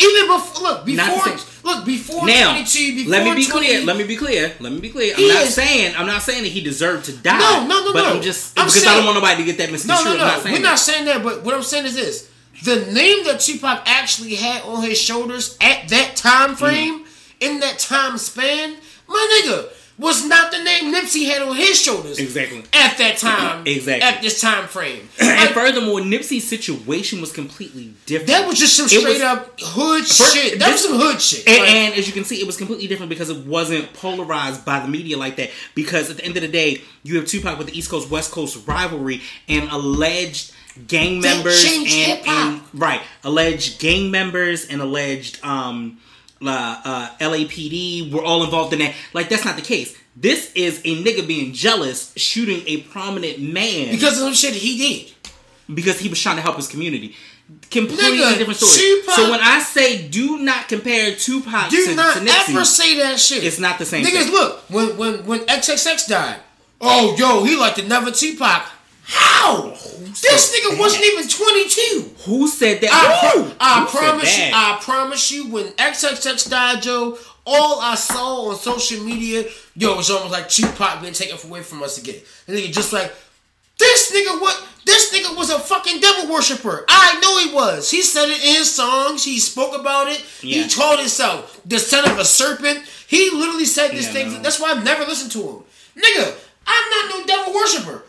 Even before, look, before, look, before now, 22, before let me be 20, clear. Let me be clear. Let me be clear. I'm not is- saying I'm not saying that he deserved to die. No, no, no, But no. I'm just I'm because I don't want nobody to get that No, misconstrued. no, I'm no. not saying We're that. not saying that, but what I'm saying is this: the name that Tupac actually had on his shoulders at that time mm. frame, in that time span, my nigga, was not the name Nipsey had on his shoulders. Exactly. At that time. Exactly. At this time frame. And Like, furthermore, Nipsey's situation was completely different. that was just some straight was- up hood First- shit. That was some hood shit. And, Like, and as you can see, it was completely different because it wasn't polarized by the media like that. Because at the end of the day, you have Tupac with the East Coast West Coast rivalry and alleged gang members and, and right alleged gang members and alleged um uh, uh, LAPD were all involved in that. Like that's not the case. This is a nigga being jealous shooting a prominent man because of some shit he did. because he was trying to help his community. Completely Nigga, different story. Tupac- so when I say do not compare Tupac Do to, not to Nipsey, ever say that shit. it's not the same Niggas, thing. look when when when XXX died. Oh, yo, he like another Tupac. How? This nigga wasn't even twenty two. Who said that? I? I promise you. I promise you. When XXX died, Joe, all I saw on social media, yo, it was almost like Tupac being taken away from us again. And nigga just like. This nigga what this nigga was a fucking devil worshiper. I know he was. He said it in his songs. He spoke about it. Yeah. He told himself the son of a serpent. He literally said this Yeah, thing. no. That's why I've never listened to him. Nigga, I'm not no devil worshiper.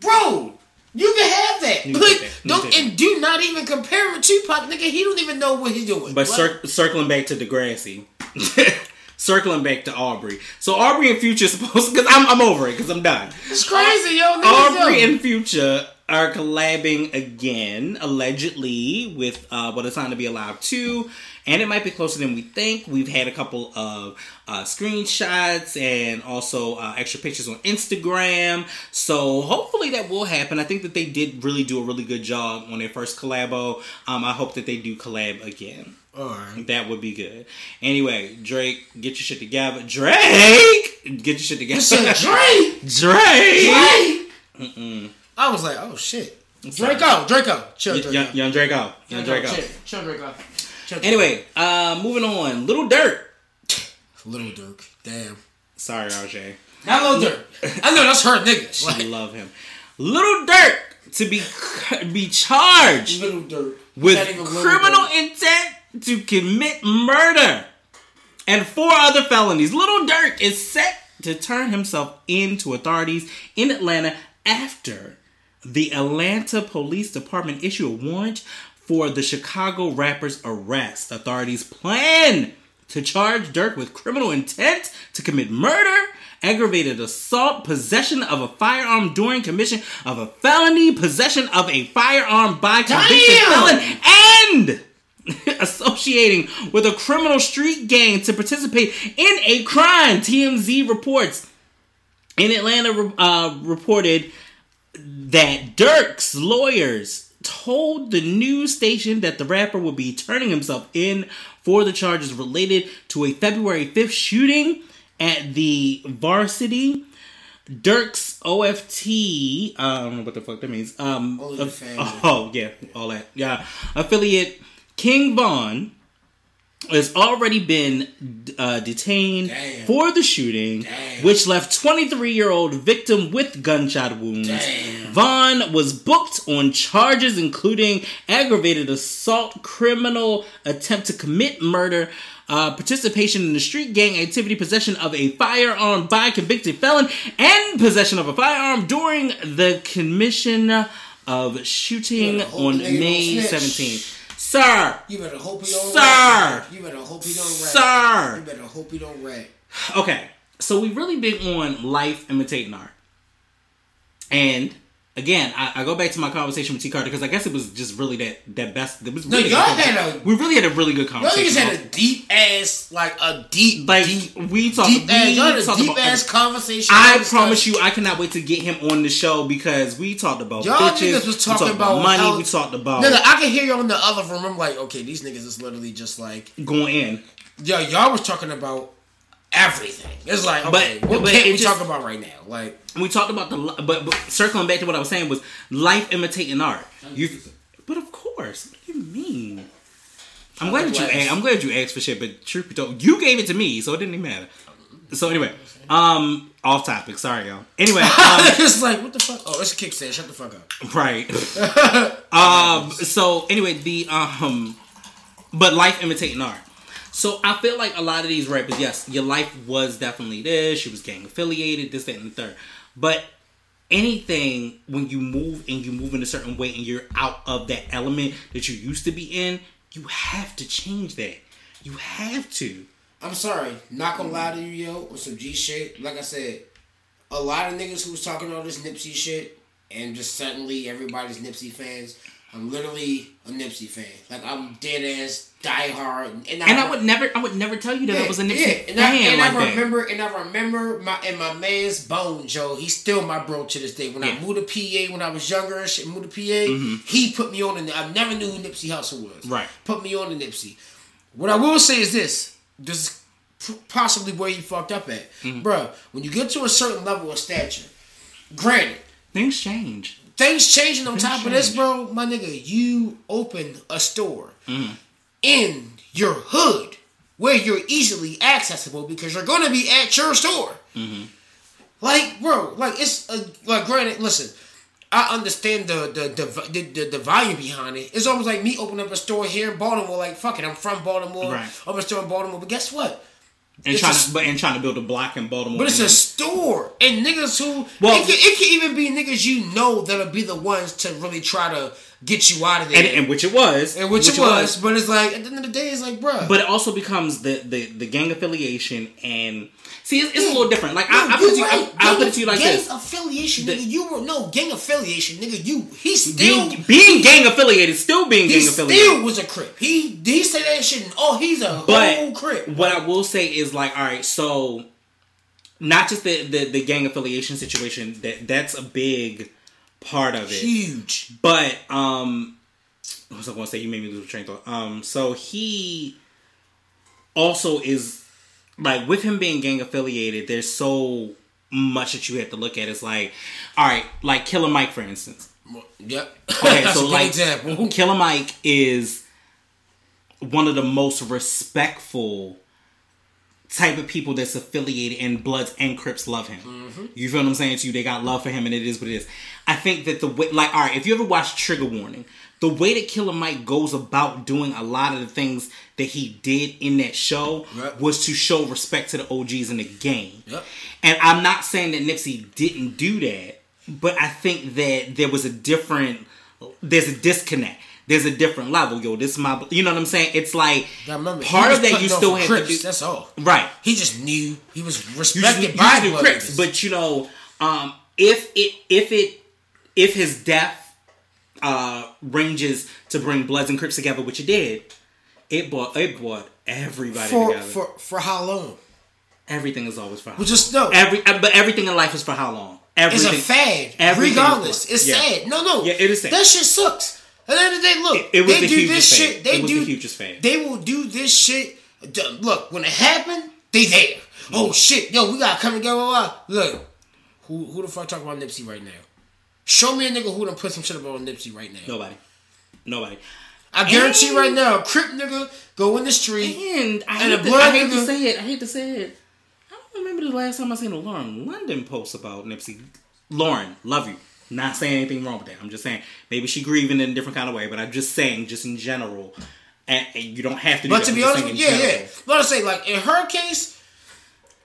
Bro, you can have that. Like, that. Don't and do not even compare him to Tupac, nigga. He don't even know what he's doing. But cir- circling back to Degrassi, circling back to Aubrey. So Aubrey and Future supposed because I'm I'm over it because I'm done. it's crazy, yo. Aubrey yo. and Future are collabing again, allegedly, with uh, What a Time to Be Allowed 2. And it might be closer than we think. We've had a couple of uh, screenshots and also uh, extra pictures on Instagram. So hopefully that will happen. I think that they did really do a really good job on their first collabo. Um, I hope that they do collab again. Alright. That would be good. Anyway, Drake, get your shit together. Drake, get your shit together. Drake. Drake. Drake. I was like, oh shit. sorry. Draco, Draco, chill, Y- Draco. young, young Draco. Young Draco. chill, chill, Draco. Chill, Anyway, uh, moving on. Little Dirt. Little Durk, damn. Sorry, RJ. Not Little Durk. I know that's her nigga. I Like, love him. Little Dirt to be be charged Little Durk. with Not even Little criminal Durk. intent to commit murder and four other felonies. Little Durk is set to turn himself in to authorities in Atlanta after the Atlanta Police Department issue a warrant for the Chicago rapper's arrest. Authorities plan to charge Durk with criminal intent to commit murder, aggravated assault, possession of a firearm during commission of a felony, possession of a firearm by convicted felon, and associating with a criminal street gang to participate in a crime. TMZ reports in Atlanta uh, reported that Durk's lawyers told the news station that the rapper would be turning himself in for the charges related to a February 5th shooting at the varsity. Durk's OFT, I don't know what the fuck that means. Um, Only the aff- oh yeah, all that. Yeah, affiliate King Von has already been uh, detained Damn. for the shooting, Damn. which left 23 year old victim with gunshot wounds. Damn. Von was booked on charges including aggravated assault, criminal attempt to commit murder, uh, participation in the street gang activity, possession of a firearm by convicted felon, and possession of a firearm during the commission of shooting on May don't 17th. Sir, You better hope he don't Sir. rat. You better hope he don't rat. sir. You better hope he don't rat. Okay, so we really big on life imitating art, and again, I, I go back to my conversation with T Carter because I guess it was just really that that best. It was No, y'all had a- we really had a really good conversation. Y'all niggas had a deep ass, like a deep, like deep, we talked. deep we ass. Y'all had a deep about ass conversation. I promise discussed- you, I cannot wait to get him on the show because we talked about Y'all bitches, niggas was talking talked about money, how- we talked about Nigga, I can hear you in the other room. I'm like, okay, these niggas is literally just like, going in. yo, y'all was talking about everything. It's like, But- what but can't we just- talk about right now? Like, we talked about the but, but circling back to what I was saying was life imitating art. You, but of course, what do you mean? I'm glad that you asked, I'm glad you asked for shit, but truth be told, you gave it to me, so it didn't even matter. So anyway, um, off topic. Sorry, y'all. Anyway, um, it's like what the fuck? Oh, it's a kickstand. Shut the fuck up. right. um. So anyway, the um, but life imitating art. So I feel like a lot of these rappers, yes, your life was definitely this. She was gang affiliated, this, that, and the third. But anything when you move and you move in a certain way and you're out of that element that you used to be in, you have to change that. You have to. I'm sorry, not gonna lie to you, yo, with some G shit. Like I said, a lot of niggas who was talking all this Nipsey shit, and just suddenly everybody's Nipsey fans. I'm literally a Nipsey fan. Like I'm dead ass die hard, and, And I would never, I would never tell you that I was a Nipsey and I, fan and like I that. remember, and I remember my and my man's Bone Joe. He's still my bro to this day. When Yeah. Mm-hmm. I moved to PA when I was younger and shit, moved to PA, he put me on. And I never knew who Nipsey Hussle was. Right. Put me on to Nipsey. What I will say is this: this is possibly where you fucked up at, Mm-hmm. Bruh, When you get to a certain level of stature, granted. Things change. Things changing on Things top of this, bro. My nigga, you opened a store Mm-hmm. in your hood where you're easily accessible because you're gonna be at your store. Mm-hmm. Like, bro, like it's a, like granted. Listen, I understand the the, the the the the volume behind it. It's almost like me opening up a store here in Baltimore. Like, fuck it, I'm from Baltimore. Right. Open a store in Baltimore, but guess what? And It's trying, a- to, but and trying to build a block in Baltimore. But it's a store, and niggas who Well- it, can, it can even be niggas you know that'll be the ones to really try to get you out of there. and, and which it was, And which, it was, but it's like at the end of the day, it's like, bruh. But it also becomes the the, the gang affiliation and see, it's, it's a little different. Like No, I, I put it you, right. I, put it to you like gang this: affiliation, The- nigga. You were no gang affiliation, nigga. You he still being, being gang affiliated, still being gang affiliated. still was a crip. He he said that shit. And, oh, he's a but whole crip. what I will say is like, all right, so not just the the, the gang affiliation situation that that's a big part of it. Huge. But um, what was I going to say? You made me lose a train of thought. Um, so he also is like with him being gang affiliated. There's so much that you have to look at. It's like, all right, like Killer Mike, for instance. Yep. Okay, so like example. Killer Mike is one of the most respectful type of people that's affiliated and Bloods and Crips love him. Mm-hmm. You feel what I'm saying to you? They got love for him and it is what it is. I think that the way like all right, if you ever watch Trigger Warning, the way that Killer Mike goes about doing a lot of the things that he did in that show was to show respect to the OGs in the game. Yep. And I'm not saying that Nipsey didn't do that, but I think that there was a different there's a disconnect. There's a different level, yo. This is my, you know what I'm saying? It's like part of that you still have Crips, to do, That's all. right. He just knew he was respected you by just Crips, niggas. but you know, um, if it if it if his death uh ranges to bring Bloods and Crips together, which it did, it brought it brought everybody for together. for for how long? everything is always for how Which just no. every uh, but everything in life is for how long? It's Everything a fad. everything Regardless, it's yeah. sad. No, no. Yeah, it is sad. That shit sucks. At the end of the day, look, It- it was they the do this fad. shit. They do the hugest fad. They will do this shit. Look, when it happened, they there. Oh shit, yo, we gotta come together. Look, who who the fuck talking about Nipsey right now? Show me a nigga who done put some shit on Nipsey right now. Nobody, nobody. I guarantee And- right now, a crip nigga go in the street. And I And hate, a to, I hate to nigga- say it. I hate to say it. I don't remember the last time I seen a Lauren London post about Nipsey. Lauren, love you. Not saying anything wrong with that. I'm just saying maybe she grieving in a different kind of way. But I'm just saying, just in general, and, and you don't have to. Do But that. to be honest, saying with in yeah, yeah. general. Let us say, like in her case,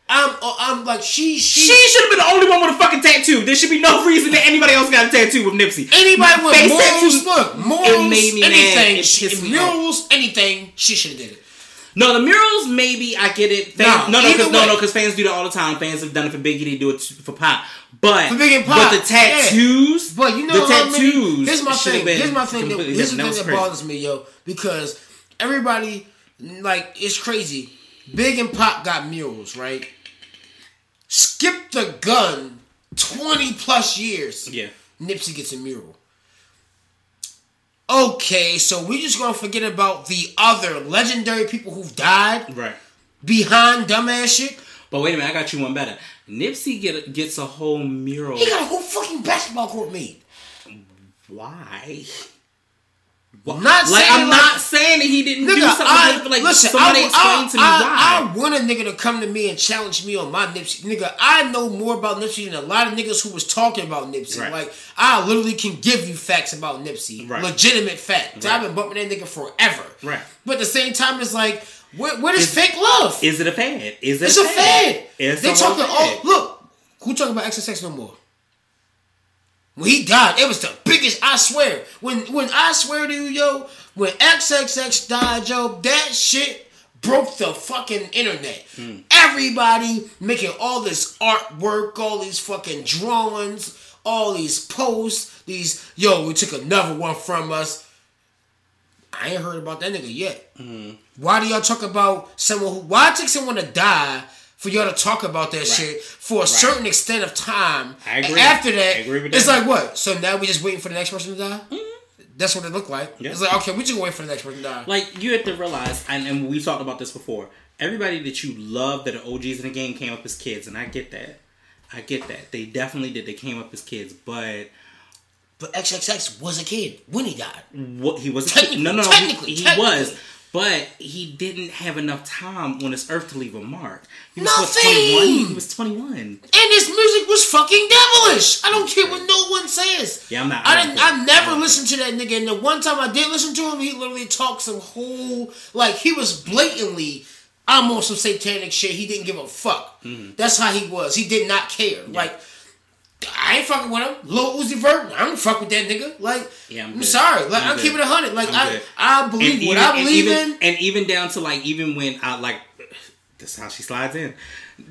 I'm, uh, I'm like she, she, She should have been the only one with a fucking tattoo. There should be no reason that anybody else got a tattoo with Nipsey. Anybody with Face morals, tattoos, look, morals, mad. anything, It she, pissed me off. murals, anything, she should have did it. No, the murals maybe I get it. Fans, Nah, no, no, because no, no, because fans do that all the time. Fans have done it for Biggie. They do it for Pop. But For Biggie and Pop, but the tattoos, But you know, the many- tattoos. Here's my thing. Here's my thing. That, here's the thing that bothers me, yo, because everybody like it's crazy. Big and Pop got murals, right? Skip the gun, twenty plus years. Yeah. Nipsey gets a mural. Okay, so we're just gonna forget about the other legendary people who've died Right. behind dumbass shit. But wait a minute, I got you one better. Nipsey get gets a whole mural. He got a whole fucking basketball court made. Why? Wh- Not like saying I'm like- not saying that he didn't do something. I, like listen, somebody I, I, to me I, why. I want a nigga to come to me and challenge me on my Nipsey. Nigga, I know more about Nipsey than a lot of niggas who was talking about Nipsey. Right. Like, I literally can give you facts about Nipsey. Right. Legitimate facts. Right. I've been bumping that nigga forever. Right. But at the same time, it's like, where, where is Is- fake love? Is it a fad? Is it it's a a fad. It's they a talking fad. Oh, look. Who talking about XXX no more? When he died, it was the biggest. I swear. When when I swear to you, yo, when XXX died, yo, that shit broke the fucking internet. Hmm. Everybody making all this artwork, all these fucking drawings, all these posts. These yo, we took another one from us. I ain't heard about that nigga yet. Hmm. Why do y'all talk about someone who? Why take someone to die for y'all to talk about that shit for a certain extent of time? I agree. And after that, agree it's that. like what? So now we just waiting for the next person to die. Mm-hmm. That's what it looked like. Yeah. It's like okay, we just wait for the next person to die. Like you have to realize, and, and we talked about this before. Everybody that you love that are OGs in the game came up as kids, and I get that. I get that. They definitely did. They came up as kids, but but XXX was a kid when he died. what he was a Technically- kid. No, no, no. technically- he, he technically. was, but he didn't have enough time on this earth to leave a mark. He was Nothing. what, 21? He was 21. And his music was fucking devilish. I don't care what no one says. Yeah, I'm not- I didn't. I never listened to that nigga. And the one time I did listen to him, he literally talked some whole like he was blatantly. I'm on some satanic shit. He didn't give a fuck. Mm-hmm. That's how he was. He did not care. Like I ain't fucking with him. Lil Uzi Vert. I don't fuck with that nigga. Like Yeah, I'm I'm, sorry. Like I'm I'm, keeping it hundred. Like I'm I good. I believe what I believe and even, in. and even down to like even when I like that's how she slides in.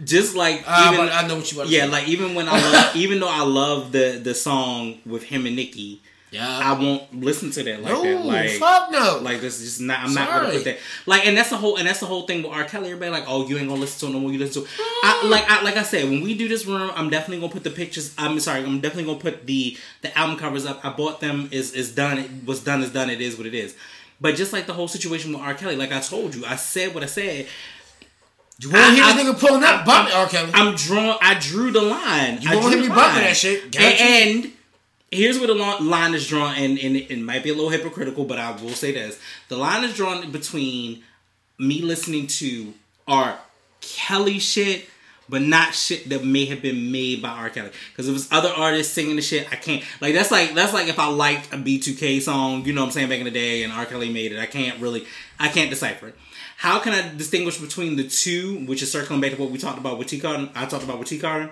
Just like Ah, even I know what you want to yeah, say. like even when I love, even though I love the the song with him and Nicki, Yeah. I won't listen to that like no, that. Like fuck no. like this is just not. I'm not gonna Sorry. put that. Like, and that's the whole and that's the whole thing with R. Kelly. Everybody like, oh, you ain't gonna listen to him no more. You listen to. Him. I mm. like I like I said when we do this room, I'm definitely gonna put the pictures. I'm sorry, I'm definitely gonna put the the album covers up. I bought them. Is is done. It was done. Is done. It is what it is. But just like the whole situation with R. Kelly, like I told you, I said what I said. you want to hear I- this nigga pulling up, bumping? Okay. I'm drawn. I drew the line. You I won't drew hear me bumping that shit, And, and here's where the line is drawn, and, and it might be a little hypocritical, but I will say this: the line is drawn between me listening to R. Kelly shit. But not shit that may have been made by R. Kelly. Because if it's other artists singing the shit, I can't. Like that's like that's like if I liked a B2K song, you know what I'm saying, back in the day, and R. Kelly made it. I can't really, I can't decipher it. How can I distinguish between the two, which is circling back to what we talked about with T Carter? I talked about with T Carter.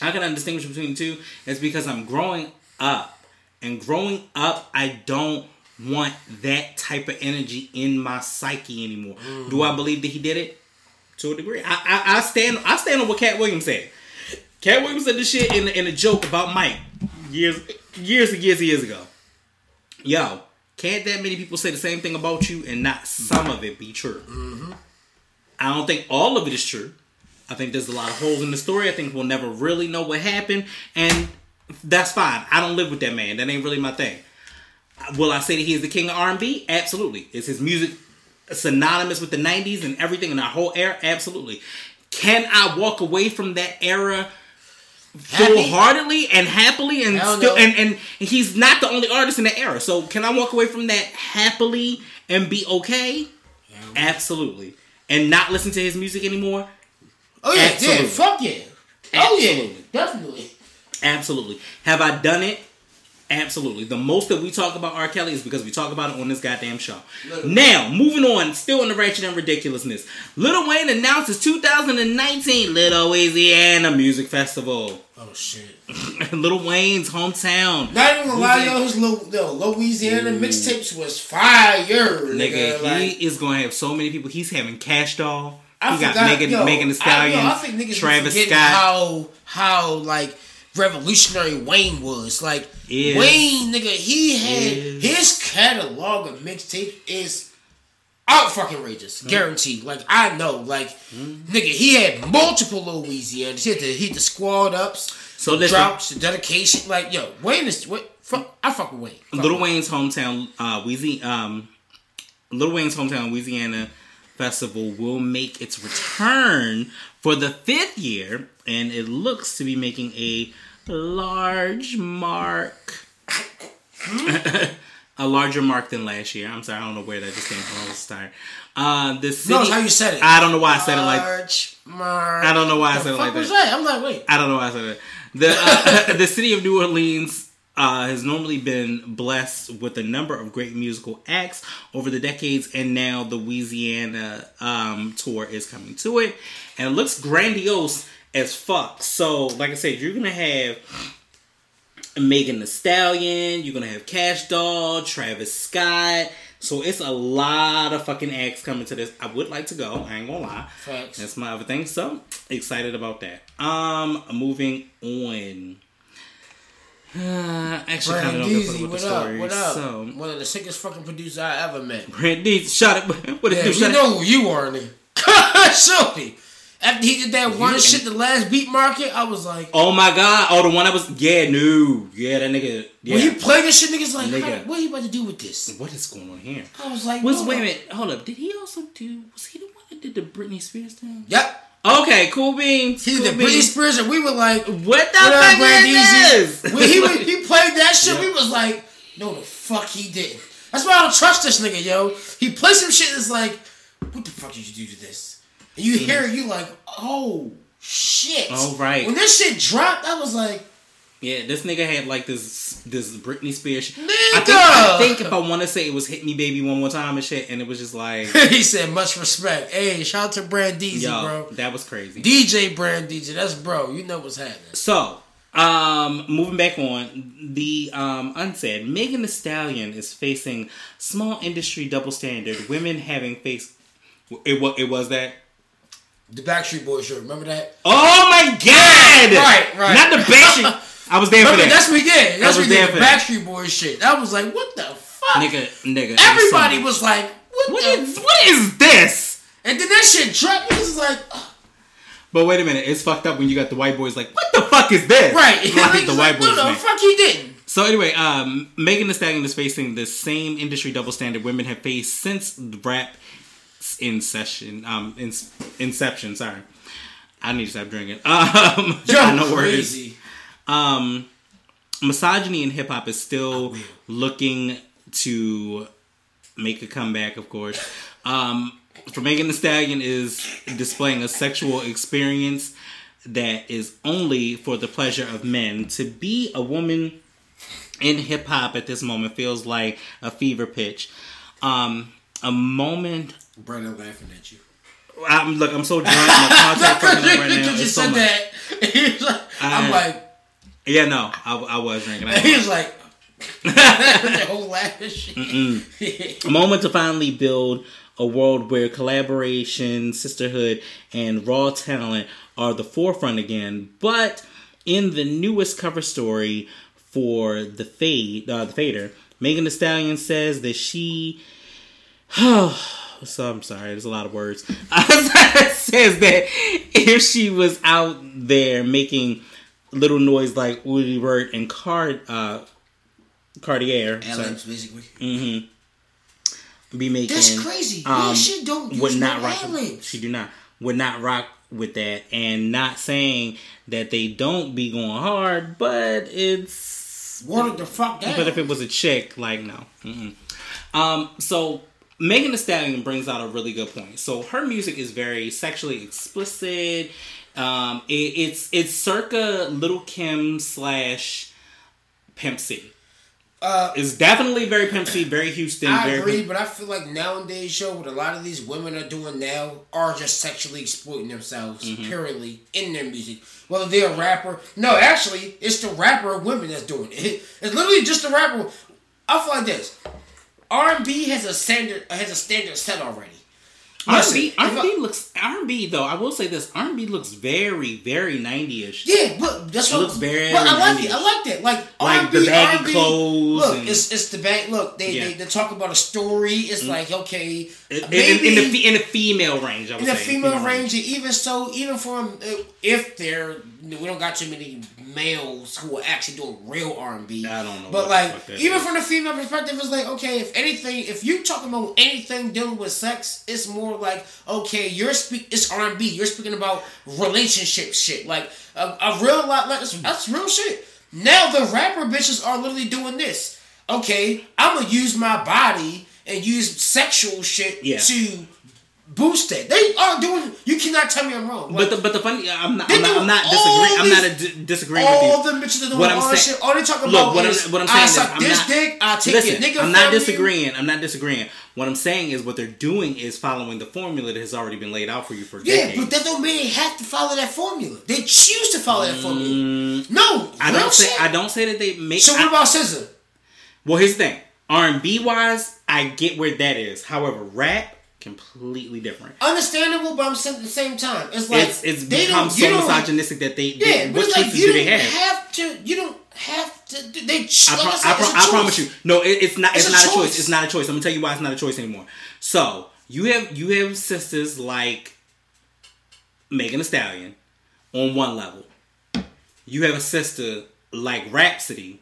How can I distinguish between the two? It's because I'm growing up. And growing up, I don't want that type of energy in my psyche anymore. Do I mm. believe that he did it? To a degree. I, I, I stand I stand on what Katt Williams said. Katt Williams said this shit in, in a joke about Mike years years and years and years ago. Yo, can't that many people say the same thing about you and not some of it be true? Mm-hmm. I don't think all of it is true. I think there's a lot of holes in the story. I think we'll never really know what happened, and that's fine. I don't live with that man. That ain't really my thing. Will I say that he is the king of R&B? Absolutely. Is his music synonymous with the '90s and everything in our whole era? Absolutely. Can I walk away from that era wholeheartedly and happily and still and, and he's not the only artist in that era. So can I walk away from that happily and be okay? Absolutely. And not listen to his music anymore? Oh yeah, Absolutely. yeah, fuck yeah. Oh yeah, definitely. Absolutely. Have I done it? Absolutely. The most that we talk about R. Kelly is because we talk about it on this goddamn show. Literally. Now, moving on, still in the ratchet and ridiculousness. Little Wayne announces 2019 Little Weezyana Music Festival. Oh shit. Little Wayne's hometown. Not even gonna lie, yo, his yo, Louisiana mixtapes was fire, nigga. Nigga, like, he is going to have so many people. He's having Kash Doll. I he got forgot, Megan, yo, Megan Thee I, Stallion, yo, I think Travis Scott. How how like revolutionary Wayne was. Like Is. Wayne, nigga, he had Is. his catalog of mixtapes is out fucking outrageous, guaranteed. Like I know, like nigga, he had multiple Louisiana. He had the he had the squad ups, So the listen- drops, the dedication. Like yo, Wayne is what? Fuck, I fuck with Wayne. Fuck Little Wayne's hometown, uh, Weezy, um, Little Wayne's hometown Weezyana festival will make its return for the fifth year, and it looks to be making a large mark. a larger mark than last year. I'm sorry, I don't know where that just came from. I was tired. Uh, the city. No, how you said it. I don't know why I said it like. March, March. I don't know why I said it like was that. that? I'm like, wait. I don't know why I said that. The uh, the city of New Orleans uh, has normally been blessed with a number of great musical acts over the decades, and now the Weezyana um, tour is coming to it, and it looks grandiose as fuck. So, like I said, you're gonna have Megan Thee Stallion, you're gonna have Kash Doll, Travis Scott. So it's a lot of fucking acts coming to this. I would like to go. I ain't gonna lie. Facts. That's my other thing. So excited about that. Um, moving on. Uh, actually, kind of don't give a fuck Brandeezy, about what the up? story. What up? So, One of the sickest fucking producers I ever met. Brandeezy, shut up. What Yeah, you you shut up? know who you are, nigga. Shorty. After he did that one You- shit, the last beat market, I was like, Oh my god! Oh, the one I was. Yeah, no. Yeah, that nigga. Yeah. when he played this shit, niggas like, Nigga. how, what he about to do with this? what is going on here? I was like, Was no. wait a minute? Hold up. Did he also do? Was he the one that did the Britney Spears thing? Yep. Okay, cool beans. He cool did the Britney beans. Spears, and we were like, What the What fuck Brandeezy? is this? when he was- he played that shit, Yeah. we was like, no, the fuck he didn't. That's why I don't trust this nigga, yo. He plays some shit that's like, what the fuck did you do to this? You hear you like, oh shit. Oh, right. When this shit dropped, I was like, Yeah, this nigga had like this this Britney Spears. shit. Nigga! I think, I think if I want to say it was "Hit Me Baby" one more time and shit, and it was just like, he said, much respect. Hey, shout out to Brandeezy, yo, bro. that was crazy. DJ Brand Brandeezy, that's bro. You know what's happening. So, um, moving back on the um unsaid, Megan Thee Stallion is facing small industry double standard. Women having faced it. Was it was that. The Backstreet Boys shirt, remember that? Oh my god! Right, right. Not the Backstreet. I was there for that. that's what we did. That's what we did. Backstreet Boys shit. That was like, what the fuck? nigga, nigga. Everybody was like, what, What the is what is this? And then that shit dropped. It was like, ugh. But wait a minute, it's fucked up when you got the white boys like, what the fuck is this? right. Like Niggas the like, white boys. No, no, fuck he didn't. So anyway, um, Megan Thee Stallion is facing the same industry double standard women have faced since the rap in session, um, in, inception. Sorry, I need to stop drinking. Um, Yo, I know words. crazy. Um, misogyny in hip hop is still looking to make a comeback, of course. Um, for Megan Thee Stallion is displaying a sexual experience that is only for the pleasure of men. To be a woman in hip hop at this moment feels like a fever pitch. Um, a moment. Brandon laughing at you. I'm look. I'm so drunk. My contact fucking up right now. You so said much. that. He like, I'm like, Yeah, no, I, I was drinking. I ain't he was like, that whole laughing shit. a moment to finally build a world where collaboration, sisterhood, and raw talent are the forefront again. But in the newest cover story for the Fade, uh, the Fader, Megan Thee Stallion says that she. so I'm sorry, there's a lot of words. says that if she was out there making little noise like Woody Bird and Card uh, Cartier, basically. be making That's crazy. um, yeah, she don't would not rock. ad-libs. She do not would not rock with that, and not saying that they don't be going hard, but it's what the fuck down. but if it was a chick, like no. Mm-mm. Um, so Megan Thee Stallion brings out a really good point. So her music is very sexually explicit. Um, it, it's it's circa Little Kim slash Pimp C. uh, It's definitely very Pimp C, very Houston. I very agree, but I feel like nowadays, show what a lot of these women are doing now are just sexually exploiting themselves Mm-hmm. purely in their music. Whether they're a rapper, no, actually, it's the rapper women that's doing it. It's literally just the rapper. I feel like this: R and B has a standard has a standard set already. R&B, R&B looks R&B though. I will say this: R&B looks very, very nineties. Yeah, but that's what. looks very but I like it. I like that. Like, Like R&B, the baggy R&B, clothes Look, and- it's it's the bag. Look, they, Yeah. They they talk about a story. It's mm-hmm. like okay, In, in, maybe in the in the female range, I would in the female range, and even so, even from uh, if they're we don't got too many males who are actually doing real R and B. I don't know But like, even is. from the female perspective, it's like okay, if anything, if you talking about anything dealing with sex, it's more like okay, you're speak. It's R and B. You're speaking about relationship shit, like a, a real lot. Like, that's, that's real shit. Now the rapper bitches are literally doing this. okay, I'm gonna use my body and use sexual shit Yeah. to boost it. They are doing. You cannot tell me I'm wrong. But the but the funny, I'm not I'm not, I'm not disagreeing. I'm not a di- disagreeing with you. all them bitches are doing What I'm saying- shit. All they talking Look, about what is I'm, what I'm I saying is, suck I'm this not, dick. I take listen, your nigga I'm not from you. disagreeing. I'm not disagreeing. What I'm saying is, what they're doing is following the formula that has already been laid out for you for Yeah, decades. but that don't mean they have to follow that formula. They choose to follow that formula. No, Mm, I don't say shit. I don't say that they make. So I- what about Scissor? well, here's the thing. R and B wise, I get where that is. However, rap completely different. Understandable, but I'm saying at the same time, it's like It's it's they become so misogynistic that they, Yeah, they but what it's like choices you do they have? have to. You don't have to. They. I, like pro- I, said, I, pro- I promise you. No, it, it's not. It's, It's a not a choice. choice. It's not a choice. I'm gonna tell you why it's not a choice anymore. So you have you have sisters like Megan Thee Stallion on one level. You have a sister like Rapsody.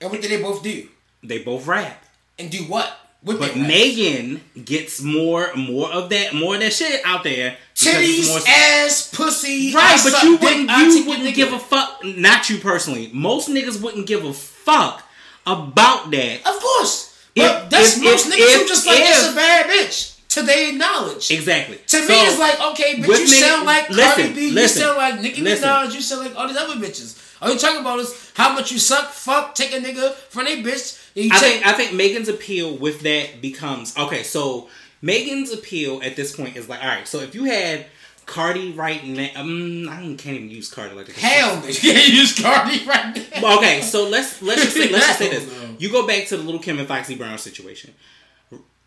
And what did they both do? They both rap, And do what? What but? Megan gets more more of that more of that shit out there. titties, more- ass, pussy. Right, but you wouldn't you wouldn't give a fuck. Not you personally. Most niggas wouldn't give a fuck about that. Of course. If- But that's if- most if- niggas who just like it's a bad bitch. To their knowledge. Exactly. To me, So, it's like, okay, but you sound like Cardi listen, B, listen, you sound like Nicki listen. Minaj, you sound like all these other bitches. All you talking about is how much you suck, fuck, take a nigga from a bitch. I take, think I think Megan's appeal with that becomes okay. So Megan's appeal at this point is like, all right. So if you had Cardi right now, um, I can't even use Cardi like that. hell you can't use Cardi right now. Okay, so let's let's just say, let's just say this. No. You go back to the Lil Kim and Foxy Brown situation.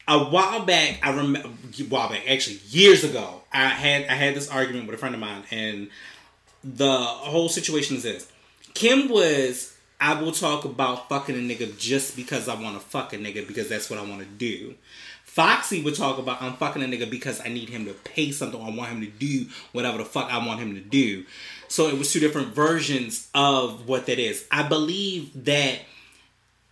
A while back, I remember. While back, actually, years ago, I had I had this argument with a friend of mine, and the whole situation is this: Kim was. I will talk about fucking a nigga just because I want to fuck a nigga because that's what I want to do. Foxy would talk about I'm fucking a nigga because I need him to pay something. Or I want him to do whatever the fuck I want him to do. So it was two different versions of what that is. I believe that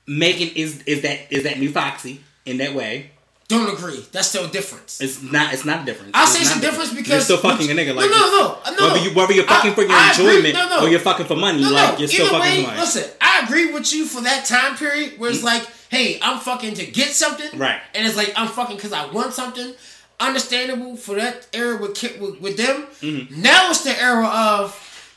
Megan is is that is that new Foxy in that way. Don't agree. That's still a difference. It's not. It's not a difference. I It's say it's a difference because you're still fucking a nigga. Like no, no, no, no. Whether you whether you're fucking I- for your I enjoyment No, no. or you're fucking for money, No, like no. you're still Either fucking way, money. listen. I agree with you for that time period where it's like, hey, I'm fucking to get something, Right. And it's like I'm fucking because I want something. Understandable for that era with with, with them. Mm-hmm. Now it's the era of,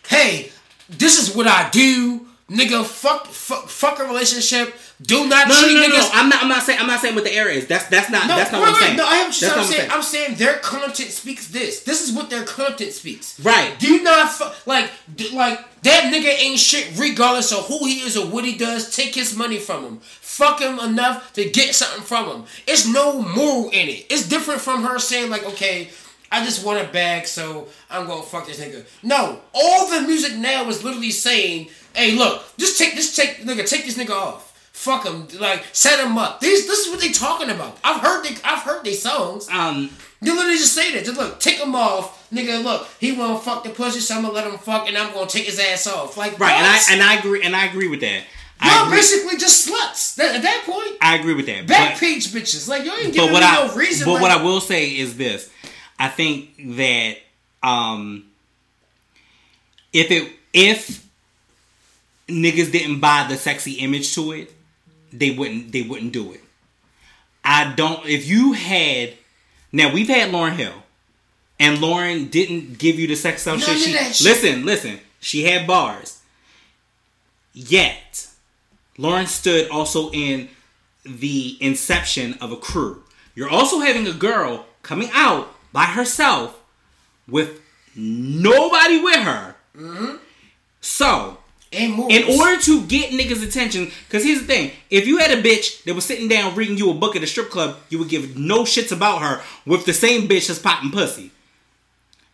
hey, this is what I do, nigga. Fuck, fuck, fuck a relationship. Do not No, no, treat no, no, niggas. no. I'm not. I'm not saying. I'm not saying what the error is. That's that's not. No, that's not wait, what I'm saying. No, I am That's saying. not I'm saying. I'm saying their content speaks this. This is what their content speaks. Right. Do not fu- like like that nigga ain't shit regardless of who he is or what he does. Take his money from him. Fuck him enough to get something from him. It's no moral in it. It's different from her saying like, okay. I just want a bag, so I'm gonna fuck this nigga. No, all the music now is literally saying, "Hey, look, just take this, take nigga, take this nigga off. Fuck him, like set him up." These, this is what they talking about. I've heard they, I've heard these songs. Um. They literally just say that. Just look, take him off, nigga. Look, he wanna fuck the pussy, so I'm gonna let him fuck, and I'm gonna take his ass off. Like Right. And I and I agree. And I agree with that. Y'all basically just sluts. That, at that point, I agree with that. back but, page bitches. Like you ain't giving me I no reason. but like, what I will say is this: I think that um, if it if niggas didn't buy the sexy image to it, they wouldn't they wouldn't do it. I don't. If you had now, we've had Lauryn Hill, and Lauryn didn't give you the sex stuff. None shit. of She, shit. listen, listen. She had bars. Yet, Lauryn stood also in the inception of a crew. You're also having a girl coming out by herself with nobody with her. Mm-hmm. So, and more. in order to get niggas' attention, because here's the thing: if you had a bitch that was sitting down reading you a book at a strip club, you would give no shits about her with the same bitch that's popping pussy.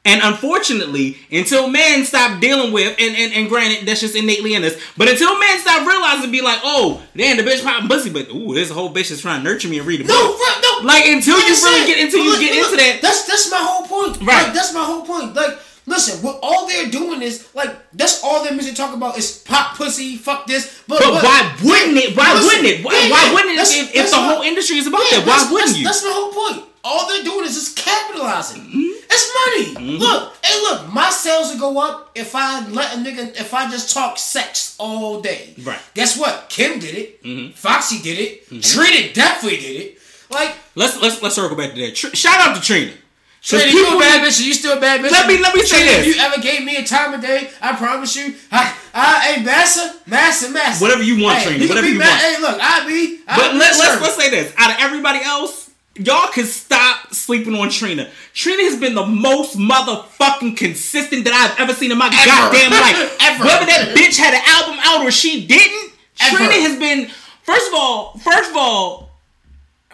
And unfortunately, until men stop dealing with, and, and, and granted, that's just innately in us, but until men stop realizing, be like, oh, damn, the bitch popping pussy, but ooh, this whole bitch is trying to nurture me and read a book. no. Like, until you really get, until you look, get look, into that, That's that's my whole point. Right. Like, that's my whole point. Like, listen, what all they're doing is like that's all their music talk about is pop pussy, fuck this. But, But why wouldn't it? Why Listen, wouldn't it? Why, yeah, why wouldn't it that's- if, if the my- whole industry is about Yeah, that? Why wouldn't that's, you? That's my whole point. All they're doing is just capitalizing. Mm-hmm. It's money. Mm-hmm. Look, hey, look, my sales will go up if I let a nigga if I just talk sex all day. Right. Guess what? Kim did it. Mm-hmm. Foxy did it. Trina definitely did it. Like Let's let's let's circle back to that. Tr- shout out to Trina. Trina, you a bad bitch. You still a bad bitch. Let me- let me say this. If you ever gave me a time of day, I promise you, I, I, hey, massa, massa, massa. Whatever you want, hey, Trina, whatever you mad- want. Hey, look, I be. I But be let, let's let's say this: out of everybody else, y'all can stop sleeping on Trina. Trina has been the most motherfucking consistent that I've ever seen in my Ever. goddamn life. Ever. Whether that bitch had an album out or she didn't, Ever. Trina has been. First of all, first of all,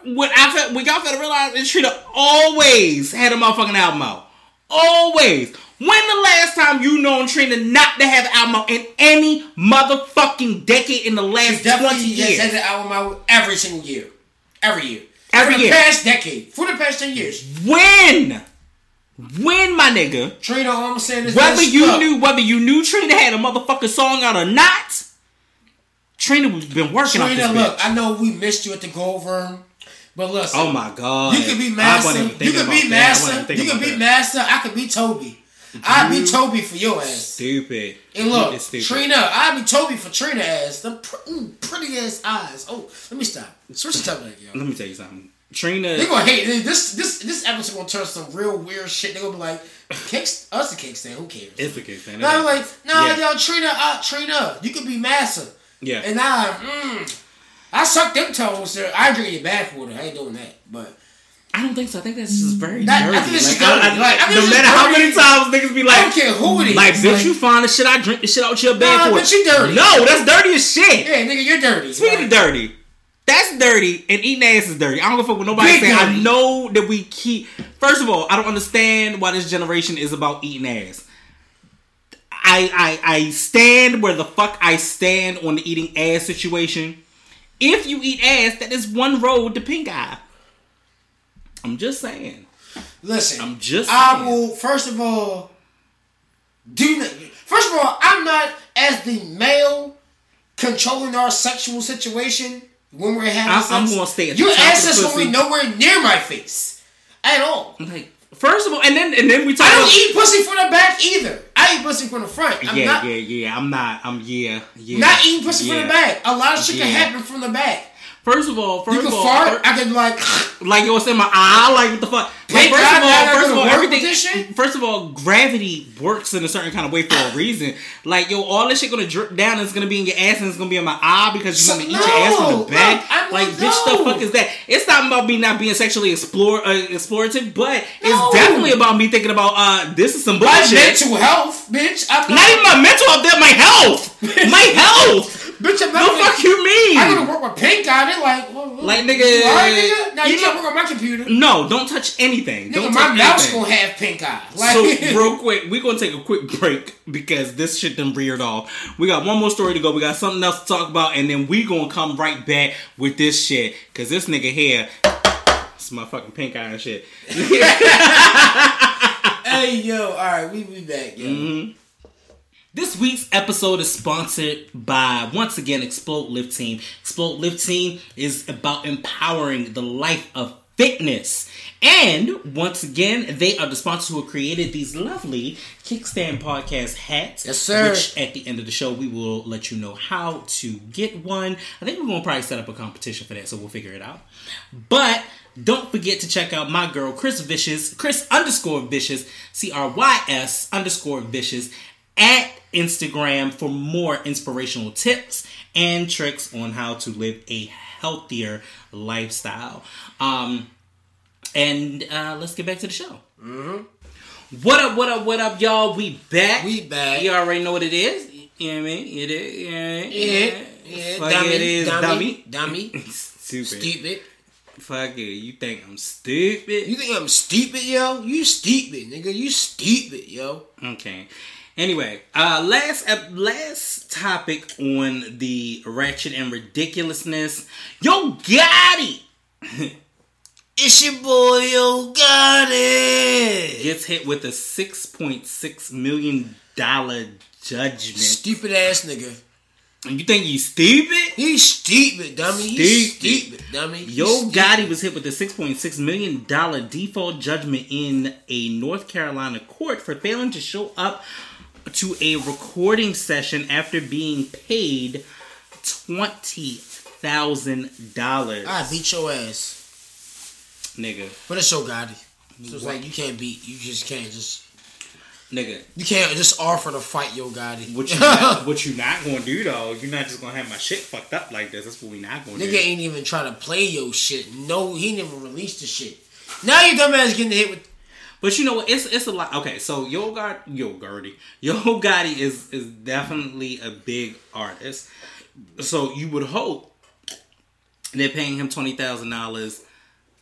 what I felt, what y'all gotta realize is Trina always had a motherfucking album out. Always. When the last time you known Trina not to have an album out in any motherfucking decade in the last twenty years? had the album out every single year. Every year. Every For the past decade. For the past 10 years. When? When, my nigga? Trina, all I'm saying is Whether you knew whether you knew Trina had a motherfucking song out or not, Trina was been working on this Trina, bitch. look, I know we missed you at the Gold Room, but listen. oh my god! You could be Massa. You could be. Massa. You could be that. Massa. I could be Toby. I'd be Toby for your ass. Stupid. And look, stupid. Trina, I'd be Toby for Trina ass. The pr- mm, pretty ass eyes. Oh, let me stop. Switch the topic, yo. Let me tell you something. Trina. They gonna hate this. This this episode gonna turn some real weird shit. They gonna be like, "Kicks us the kickstand. Who cares?" It's the case, man. No, I'm like, no, Yeah. yo, Trina, uh, Trina, you could be Massa. Yeah. And I, mm, I suck them toes. Sir. I drink your bathwater. I ain't doing that. But I don't think so. I think that's just very I dirty. think it's like, dirty. I, I, Like, I think no matter how many times niggas be like, I don't care who it is. like, bitch, Like- you find the shit I drink the shit out your bed Nah, for. but you dirty. No, that's dirty as shit. yeah, nigga, you're dirty. Speaking Like, of dirty, that's dirty, and eating ass is dirty. I don't give a fuck what nobody Big say. I know that we keep. First of all, I don't understand why this generation is about eating ass. I I I stand where the fuck I stand on the eating ass situation. If you eat ass, that is one road to pink eye. I'm just saying. Listen, I'm just I saying. will. First of all, do not. First of all, I'm not as the male controlling our sexual situation when we're having I- sex. I'm gonna stay at Your ass is gonna be nowhere near my face at all. Like, first of all, and then and then we talk. I don't about, eat pussy from the back either. I eat pussy from the front. I'm yeah, not yeah, yeah. I'm not. I'm yeah, yeah. not eating pussy yeah. from the back. A lot of shit can happen from the back. First of all, first You can of all, fart. I can like. like it was in my eye, like what the fuck. Like, first of all, first of all, everything. shit. First of all, gravity works in a certain kind of way for a reason. Like yo, all this shit gonna drip down and it's gonna be in your ass and it's gonna be in my eye because you're So- gonna eat your ass from the back. I'm like like, bitch, the fuck is that? It's not about me not being sexually explore uh, explorative, but it's definitely about me thinking about uh this is some bullshit. My mental health, bitch. I'm not, not even my mental health, that my health, my health. Bitch, I'm The not. fuck you mean? I go to work with pink on it, like, well, Like, nigga, nigga? Now you, you can't know- work on my computer. No, don't touch anything. Nigga, don't my touch mouse anything. gonna have pink eye. Like, So real quick, we're gonna take a quick break because this shit done reared off. We got one more story to go. We got something else to talk about, and then we gonna come right back with this shit. Cause this nigga here, it's my fucking pink eye and shit. hey, yo, all right, we be back, yo. Mm-hmm. This week's episode is sponsored by once again Explode Lift Team. Explode Lift Team is about empowering the life of fitness. And once again, they are the sponsors who have created these lovely Kickstand Podcast hats. Yes, sir. Which at the end of the show, we will let you know how to get one. I think we're going to probably set up a competition for that, so we'll figure it out. But don't forget to check out my girl, Crys Vicious, Crys underscore Vicious, C R Y S underscore Vicious, at Instagram for more inspirational tips and tricks on how to live a healthier lifestyle. Um, and uh, let's get back to the show. What up, what up, what up, y'all? We back. We back. You already know what it is. You know what I mean? It is. Yeah, Yeah, yeah, Fuck dummy, it is, dummy, dummy, Stupid. stupid. Fuck it. You think I'm stupid? You think I'm stupid, yo? You stupid, nigga. You stupid, yo. Okay. Anyway, uh, last ep- last topic on the ratchet and ridiculousness. Yo, Gotti It's your boy, yo, got it. gets hit with a six point six million dollar judgment. Stupid ass nigga. You think he's stupid? He's stupid, dummy. He's Stupid. stupid, dummy. Yo stupid. Gotti was hit with a $6.6 million default judgment in a North Carolina court for failing to show up to a recording session after being paid $20,000. I beat your ass. Nigga. But it's so Gotti. So it's like you can't beat. You just can't just. Nigga. You can't just offer to fight Yo Gotti. What you, not, what you not gonna do though? You're not just gonna have my shit fucked up like this. That's what we not gonna Nigga do. ain't even trying to play yo shit. No, he never released the shit. Now your dumbass getting hit with. But you know what? It's it's a lot. Okay, so Yo Gotti, Yo Gotti, Yo Gotti is is definitely a big artist. So you would hope that paying him twenty thousand dollars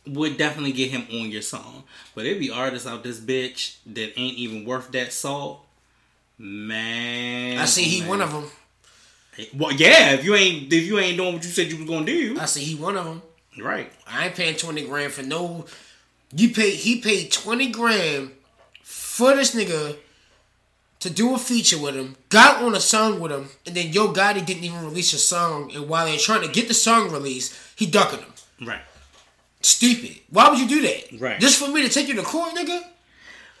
would definitely get him on your song. But it be artists out this bitch that ain't even worth that salt. Man, I see he man. one of them. Well, yeah. If you ain't if you ain't doing what you said you was gonna do, I see he one of them. right? I ain't paying twenty grand for no. You pay. He paid twenty grand for this nigga to do a feature with him. Got on a song with him, and then Yo Gotti didn't even release a song. And while they're trying to get the song released, he ducking him. Right. Stupid. Why would you do that? Right. Just for me to take you to court, nigga?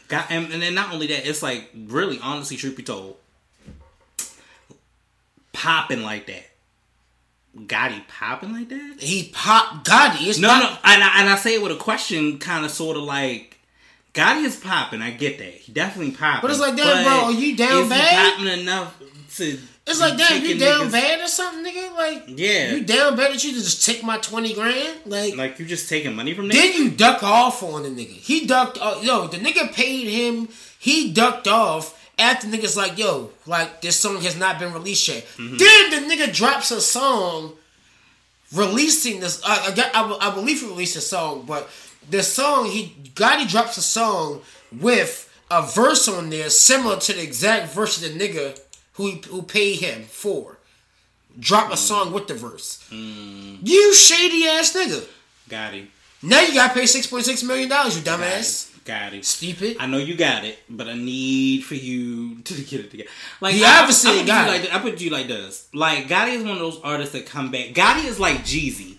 Got and, and then not only that, it's like really honestly, truth be told, popping like that. Gotti popping like that? He pop Gotti. It's No, not, no, and I, and I say it with a question, kind of, sort of like Gotti is popping. I get that he definitely popping. But it's like, damn, bro, are you down is bad? He popping enough to? It's like, damn, you down niggas- bad or something, nigga? Like, Yeah. you down bad that you just take my 20 grand? Like, Like you just taking money from then niggas? you duck off on the nigga. He ducked off. Yo, the nigga paid him. He ducked off after niggas like, yo, like, this song has not been released yet. Mm-hmm. Then the nigga drops a song releasing this. I, I, got- I, I believe he released a song, but the song, he Gotti drops a song with a verse on there similar to the exact verse of the nigga who, who paid him for. Drop a song with the verse. You shady ass nigga. Got Gotti. Now you gotta pay six point six million dollars, you dumbass. Gotti. Stupid. I know you got it, but I need for you to get it together. Like He I, obviously I, put got you like I put you like this. Like Gotti is one of those artists that come back. Gotti is like Jeezy.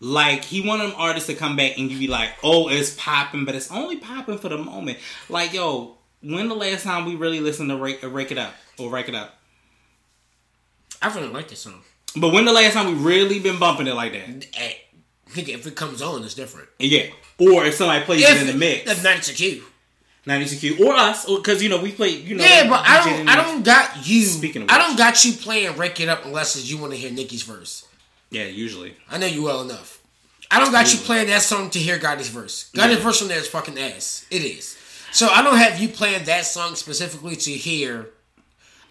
Like he one of them artists that come back and you be like, oh, it's popping, but it's only popping for the moment. Like yo, when the last time we really listened to Rake, Rake It Up or Rake It Up? I really like this song. But when the last time we really been bumping it like that? Eh, Nigga, if it comes on, it's different. Yeah. Or if somebody plays it in the mix, That's not a Q. 92Q or us, because you know we play. You know, Yeah, but I don't. I don't got you. Speaking of I which. don't got you playing "Rake It Up" unless it's you want to hear Nicki's verse. Yeah, usually. I know you well enough. I don't got you playing that song to hear Gotti's verse. Gotti's Yeah. verse on there is fucking ass. It is. So I don't have you playing that song specifically to hear.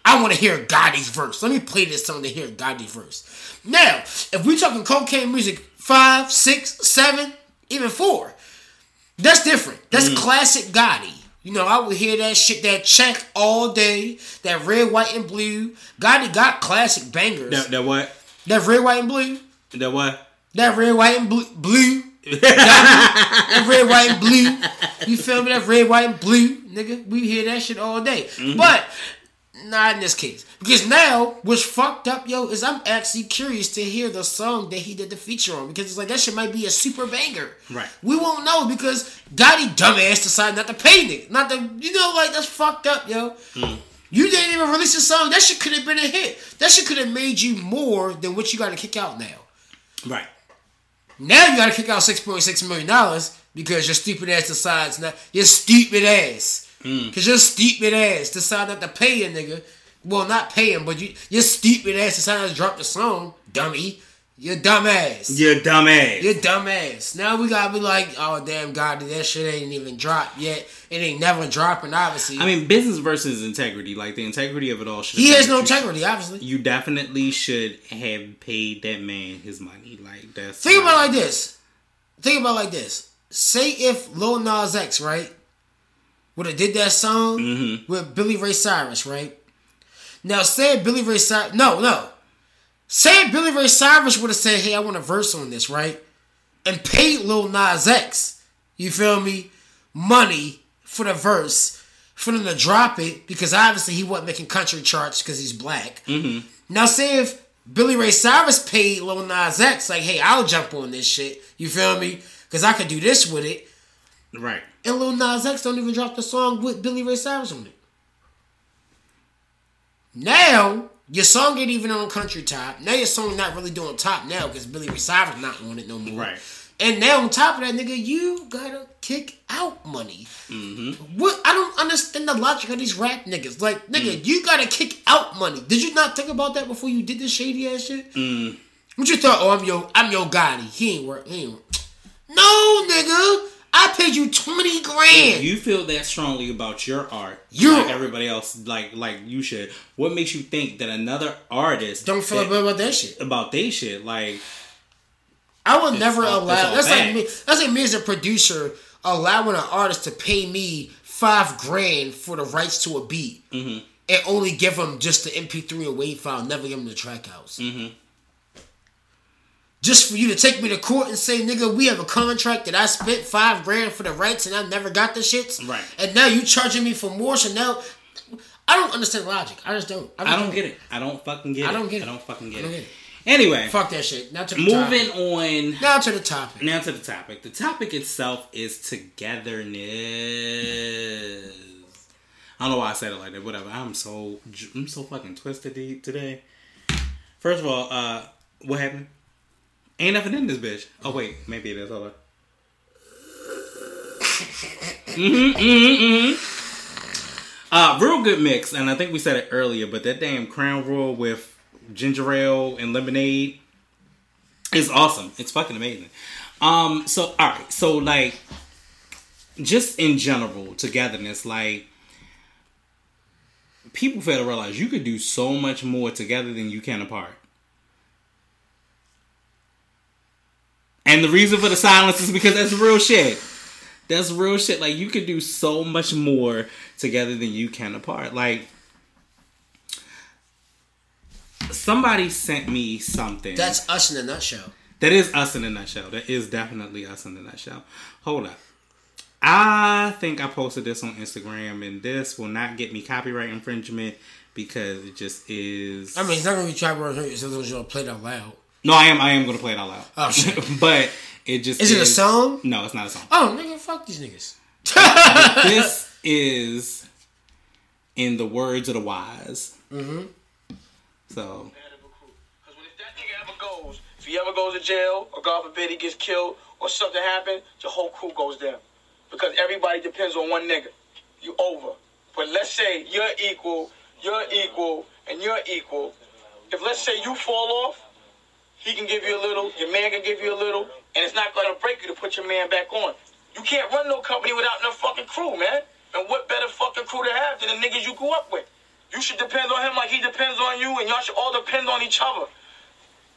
I want to hear Gotti's verse. Let me play this song to hear Gotti's verse. Now, if we're talking Cocaine Muzik, five, six, seven, even four, that's different. That's Mm. classic Gotti. You know, I would hear that shit, that check all day, that red, white, and blue. Gotti got classic bangers. That, that what? that red, white, and blue. That what? That red, white, and blue. blue. that red, white, and blue. You feel me? That red, white, and blue, nigga. We hear that shit all day. But not in this case. Because now, what's fucked up, yo, is I'm actually curious to hear the song that he did the feature on. Because it's like that shit might be a super banger. Right. We won't know because Gotti dumbass decided not to pay nigga. Not to, you know, like that's fucked up, yo. Hmm. You didn't even release a song. That shit could have been a hit. That shit could have made you more than what you got to kick out now. Right. Now you gotta kick out six point six million dollars because your stupid ass decides not your stupid ass. Hmm. Cause your stupid ass decide not to pay a nigga. Well, not pay him, but you your stupid ass decided to drop the song, dummy. You dumb ass. You're dumbass. You dumb ass. Now we gotta be like, oh damn God, that shit ain't even dropped yet. It ain't never dropping, obviously. I mean, business versus integrity. Like the integrity of it all. Should he has no integrity, obviously. You definitely should have paid that man his money. Like that's. Think about it like this. Think about it like this. Say if Lil Nas X, right, would have did that song Mm-hmm. with Billy Ray Cyrus, right? Now say Billy Ray Cyrus, no, no. Say Billy Ray Cyrus would have said, "Hey, I want a verse on this," right, and paid Lil Nas X, you feel me, money for the verse for them to drop it because obviously he wasn't making country charts because he's black. Mm-hmm. Now say if Billy Ray Cyrus paid Lil Nas X like, hey, I'll jump on this shit. You feel me? Because I could do this with it. Right. And Lil Nas X don't even drop the song with Billy Ray Cyrus on it. Now your song ain't even on country top. Now your song not really doing top now because Billy Ray Cyrus not on it no more. Right. And now on top of that, nigga, you gotta kick out money. Mm-hmm. What I don't understand the logic of these rap niggas. Like, nigga, Mm. you gotta kick out money. Did you not think about that before you did this shady ass shit? Mm. What you thought? Oh, I'm your, I'm your Gotti. He ain't work. He ain't. Work. No, nigga. I paid you twenty grand. You feel that strongly about your art, You- like everybody else, like like you should. What makes you think that another artist don't feel that- good about that shit. about they shit? Like, I would never all- allow. all That's like me. That's like me as a producer allowing an artist to pay me five grand for the rights to a beat Mm-hmm. and only give them just the MP3 and WAV file, never give them the trackouts. Mm-hmm. Just for you to take me to court and say, nigga, we have a contract that I spent five grand for the rights and I never got the shits. Right. And now you charging me for more. So now, I don't understand logic. I just don't. I don't get it. I don't fucking get it. I don't get it. I don't fucking get I don't it. get it. Anyway, Fuck that shit. Now to the moving topic. on. Now to the topic. Now to the topic. The topic itself is togetherness. I don't know why I said it like that. Whatever. I'm so I'm so fucking twisted today. First of all, uh, what happened? Ain't nothing in this bitch. Oh wait, maybe it is. Hold on. mm-hmm, mm-hmm, mm-hmm. Uh, real good mix, and I think we said it earlier, but that damn Crown Royal with ginger ale and lemonade is awesome. It's fucking amazing. Um, so all right, so like, just in general, togetherness, like, people fail to realize you could do so much more together than you can apart. And the reason for the silence is because that's real shit. That's real shit. Like you could do so much more together than you can apart. Like somebody sent me something. That's us in a nutshell. That is us in a nutshell. That is definitely us in a nutshell. Hold up. I think I posted this on Instagram, and this will not get me copyright infringement because it just is. I mean, it's not gonna be trying to hurt yourself you're gonna play it out loud. No, I am. I am going to play it all out. Oh, shit. but it just Is it a song? No, it's not a song. Oh, nigga, fuck these niggas. this is in the words of the wise. Mm-hmm. So Because if that nigga ever goes, if he ever goes to jail, or God forbid he gets killed, or something happens, your whole crew goes down. Because everybody depends on one nigga. You over. But let's say you're equal, you're equal, and you're equal. If let's say you fall off, he can give you a little, your man can give you a little, and it's not gonna break you to put your man back on. You can't run no company without no fucking crew, man. And what better fucking crew to have than the niggas you grew up with? You should depend on him like he depends on you, and y'all should all depend on each other.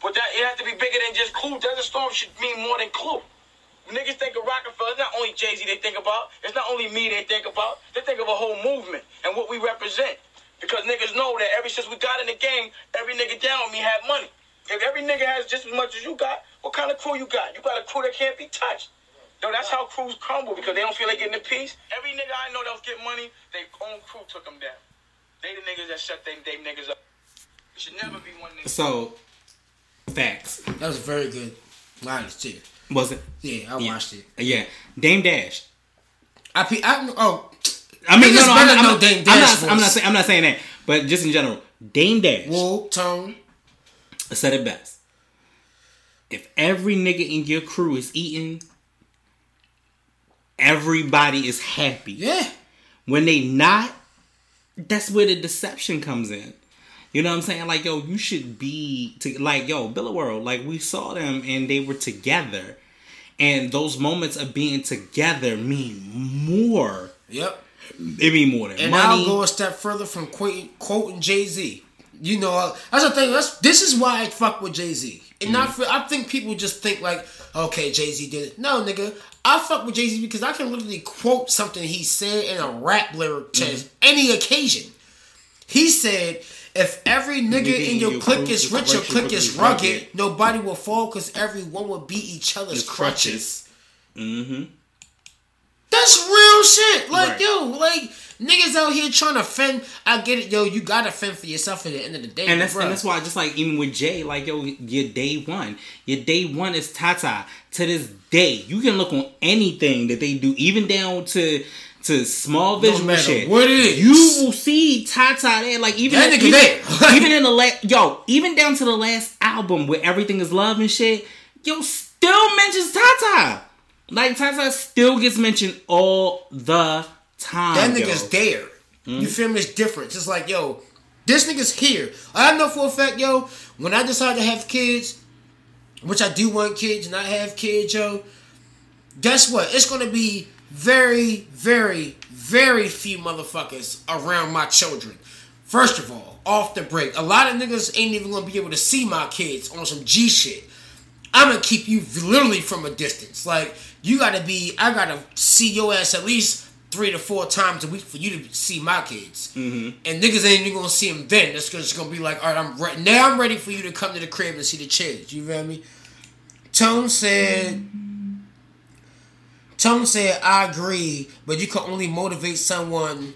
But that it has to be bigger than just Clue. Desert Storm should mean more than Clue. Niggas think of Roc-A-Fella, it's not only Jay Z they think about. It's not only me they think about. They think of a whole movement and what we represent. Because niggas know that ever since we got in the game, every nigga down with me had money. If every nigga has just as much as you got, what kind of crew you got? You got a crew that can't be touched. No, that's how crews crumble because they don't feel like getting a piece. Every nigga I know that was getting money, their own crew took them down. They the niggas that shut them, they niggas up. It should never be one nigga. so facts. That was very good. Honest too. Was it? Yeah, I Yeah. watched it. Yeah. Dame Dash. I, pe- I oh, I mean, no, Niggas no, better I'm, I'm, know not, Dame I'm Dash not. I'm not saying. I'm not saying that. But just in general, Dame Dash Whoa, Tone. Said it best. If every nigga in your crew is eating, everybody is happy. Yeah. When they not, that's where the deception comes in. You know what I'm saying? Like, yo, you should be to like, yo, Bill World. Like, we saw them and they were together, and those moments of being together mean more. Yep. It mean more than And money. I'll go a step further from quoting, quoting Jay Z. You know, that's the thing. That's this is why I fuck with Jay Z. And not for, I think people just think like, okay, Jay Z did it. No, nigga, I fuck with Jay Z because I can literally quote something he said in a rap lyric to any occasion. He said, "If every nigga, in your clique is rich, your clique is rugged. Nobody will fall because everyone will beat each other's It's crutches." Mm-hmm. That's real shit. Like, Right. yo, like niggas out here trying to fend. I get it, yo. You gotta fend for yourself at the end of the day. And that's bruh. and that's why just like even with Jay, like yo, your day one, your day one is Tata. To this day, you can look on anything that they do, even down to to small visual matter shit. what it is. you will see Tata there. Like even That even, there. even in the last yo, even down to the last album where everything is love and shit, yo, still mentions Tata. Like Tata still gets mentioned all the time. that yo. nigga's there. Mm-hmm. You feel me? It's different. It's like, yo, this nigga's here. I know for a fact, yo, when I decide to have kids, which I do want kids and I have kids, yo, guess what? It's gonna be very, very, very few motherfuckers around my children. First of all, off the break, a lot of niggas ain't even gonna be able to see my kids on some G shit. I'm gonna keep you literally from a distance. Like you gotta be, I gotta see your ass at least three to four times a week for you to see my kids. Mm-hmm. And niggas ain't even gonna see them then. That's just gonna be like, all right, I'm ready. Now I'm ready for you to come to the crib and see the kids. You feel me? Tone said. Tone said, I agree, but you can only motivate someone,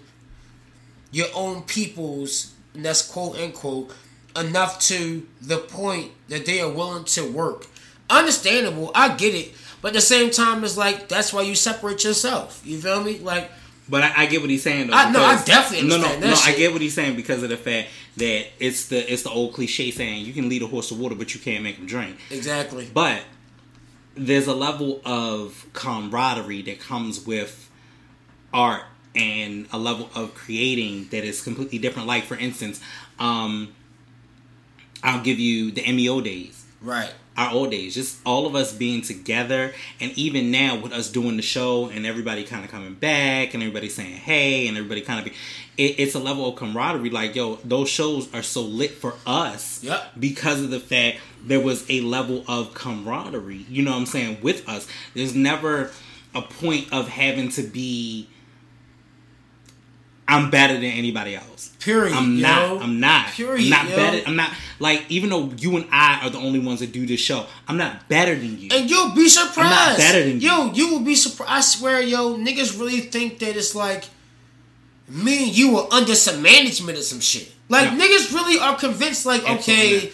your own people's, and that's quote unquote, enough to the point that they are willing to work. Understandable, I get it, but at the same time, it's like that's why you separate yourself. You feel me? Like, But I, I get what he's saying though. I- no, I definitely no, no, no. I get what he's saying because of the fact that it's the it's the old cliche saying you can lead a horse to water, but you can't make him drink. exactly. But there's a level of camaraderie that comes with art and a level of creating that is completely different. Like for instance, um, I'll give you the MEO days Right. Our old days, just all of us being together, and even now with us doing the show and everybody kind of coming back and everybody saying hey and everybody kind of be, it, it's a level of camaraderie. Like yo, those shows are so lit for us, Yep. because of the fact there was a level of camaraderie. You know what I'm saying with us. There's never a point of having to be. I'm better than anybody else. Period. I'm yo. not. I'm not. Period. I'm not yo. better. I'm not like even though you and I are the only ones that do this show. I'm not better than you. And you'll be surprised. Not better than you. Yo, you will be surprised. I swear, yo, niggas really think that it's like me and you are under some management or some shit. Like No. niggas really are convinced, like, Absolutely okay,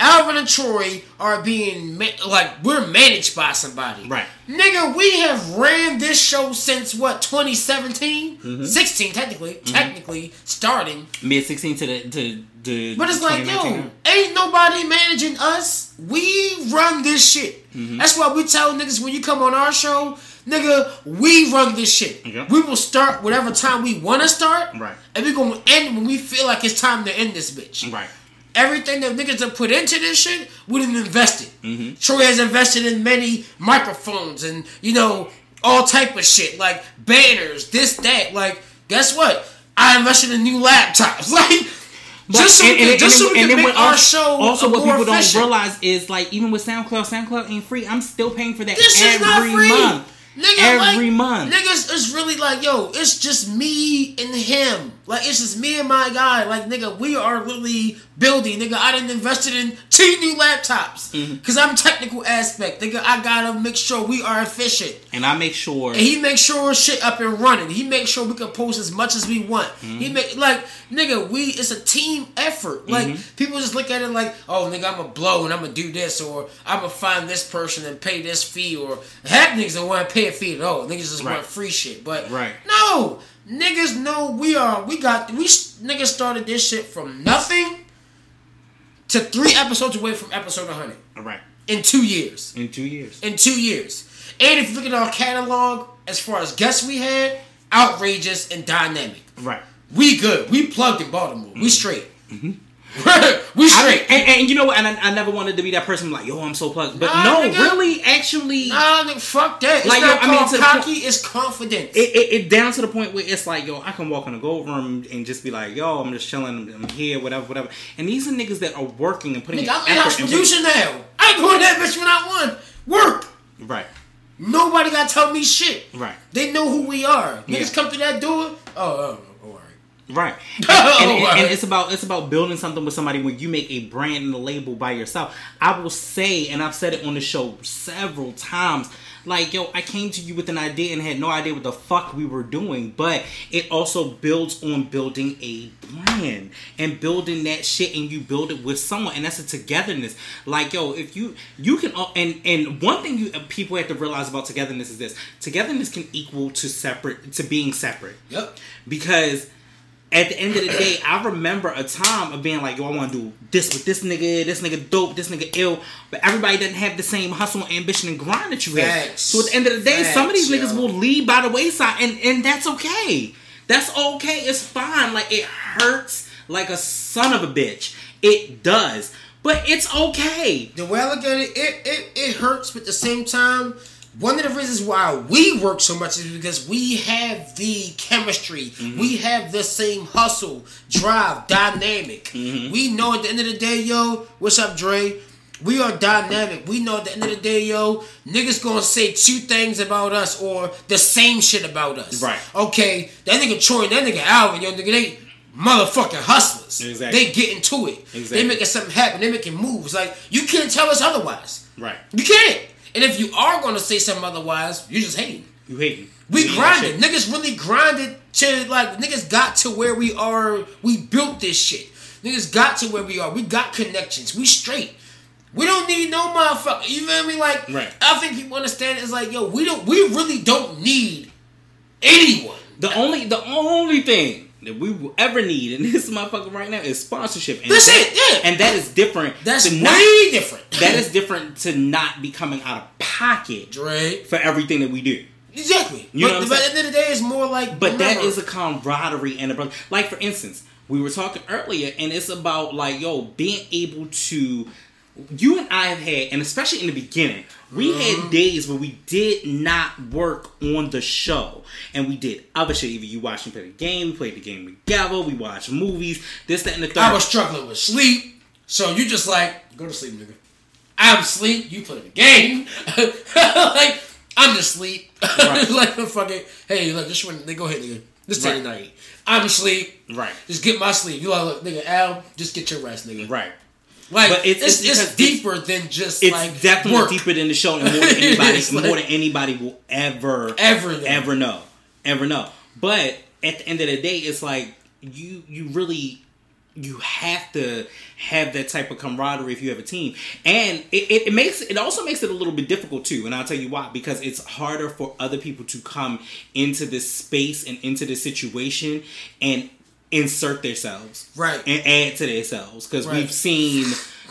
Alvin and Troy are being ma- like we're managed by somebody. Right. Nigga, we have ran this show since what 2017, Mm-hmm. 16 technically, technically starting. Mid 16 to the to the. But it's like, yo, ain't nobody managing us. We run this shit. Mm-hmm. That's why we tell niggas when you come on our show, nigga, we run this shit. Okay. We will start whatever time we want to start. Right. And we gonna end when we feel like it's time to end this bitch. right. Everything that niggas have put into this shit, we done invested. Mm-hmm. Troy has invested in many microphones and, you know, all type of shit. Like banners, this, that. Like, guess what? I invested in new laptops. Like, just so we can, just so we can make our show Also, what people efficient. don't realize is like even with SoundCloud, SoundCloud ain't free. I'm still paying for that This is not every free. month. Nigga, every like, month. Niggas is really like, yo, it's just me and him. Like, it's just me and my guy. Like, nigga, we are literally building. Nigga, I done invested in two new laptops. Mm-hmm. Because I'm technical aspect. Nigga, I gotta make sure we are efficient. And I make sure. And he makes sure shit up and running. He makes sure we can post as much as we want. Mm-hmm. He make like nigga, we it's a team effort. Like Mm-hmm. people just look at it like, oh nigga, I'm gonna blow and I'm gonna do this or I'm gonna find this person and pay this fee or half niggas don't want to pay a fee at all. Niggas just Right. want free shit. But Right. no, niggas know we are. We got we niggas started this shit from nothing to three episodes away from episode 100 All right. in two years In two years. in two years. And if you look at our catalog, as far as guests we had, outrageous and dynamic. Right. We good. We plugged in Baltimore. We mm-hmm. straight. Mm-hmm. we. I, straight. and, and you know what? And I, I never wanted to be that person like, yo, I'm so plugged. But Nah, no, nigga. really, actually, nah, nigga, fuck that. It's Like, not yo, I mean, to the cocky. It's confidence. it, it, it down to the point where it's like, yo, I can walk in a gold room and just be like, yo, I'm just chilling, I'm here, whatever, whatever. And these are niggas that are working and putting nigga, I'm in in effort. and producer now. I ain't going that bitch when I want. Work. right, Nobody got to tell me shit. right. They know who we are. Niggas Yeah. come through that door. Oh, oh, right. And, Oh, and- and- and it's about it's about building something with somebody when you make a brand and a label by yourself. I will say, and I've said it on the show several times, like, yo, I came to you with an idea and had no idea what the fuck we were doing, but it also builds on building a brand and building that shit and you build it with someone and that's a togetherness. Like, yo, if you you can and and one thing you people have to realize about togetherness is this. Togetherness can equal to separate to being separate Yep. because at the end of the day, I remember a time of being like, yo, I want to do this with this nigga, this nigga dope, this nigga ill, but everybody doesn't have the same hustle, ambition, and grind that you have. So at the end of the day, some of these Facts, niggas will leave by the wayside, and and that's okay. That's okay. It's fine. Like it hurts like a son of a bitch. It does, but it's okay. The way I look at it, it, it, it hurts, but at the same time, one of the reasons why we work so much is because we have the chemistry. Mm-hmm. We have the same hustle, drive, dynamic. Mm-hmm. We know at the end of the day, yo, what's up, Dre? We are dynamic. We know at the end of the day, yo, niggas gonna say two things about us or the same shit about us. Right. Okay, that nigga Troy and that nigga Alvin, yo, nigga, they motherfucking hustlers. Exactly. They get into it. Exactly. They making something happen. They making moves. Like you can't tell us otherwise. Right. You can't. And if you are gonna say something otherwise, you just hating. You hating. We You grinded. Niggas really grinded to like niggas got to where we are. We built this shit. Niggas got to where we are. We got connections. We straight. We don't need no motherfucker. You feel me? Like Right. I think people understand it's like, yo, we don't we really don't need anyone. The only the only thing that we will ever need in this motherfucker right now is sponsorship. And That's that- it, yeah. And that is different. That's to way not, different. That is different to not be coming out of pocket right. for everything that we do. Exactly. You know but, I'm but at the end of the day, it's more like. But that remember- is a camaraderie and a brother. Like for instance, we were talking earlier, and it's about like yo being able to. You and I have had, and especially in the beginning, we Mm-hmm. had days where we did not work on the show, and we did other shit. Either you watched me play the game, we played the game together, we watched movies, this, that, and the third. I was struggling with sleep, so you just like go to sleep, nigga. I'm sleep. You play the game. like I'm just sleep. Right. like fucking hey, look, just when they go ahead, nigga. This Right. night. I'm asleep. right, Just get my sleep. You like, look, nigga, Al, just get your rest, nigga. right. Like But it's- it's it's it's, deeper than just It's like definitely work. deeper than the show, and more than anybody, It's more than anybody will ever, Ever know. ever know, ever know. But at the end of the day, it's like you, you really, you have to have that type of camaraderie if you have a team, and it, it, it makes it also makes it a little bit difficult too. And I'll tell you why, because it's harder for other people to come into this space and into this situation and insert themselves, Right. and add to themselves because Right. we've seen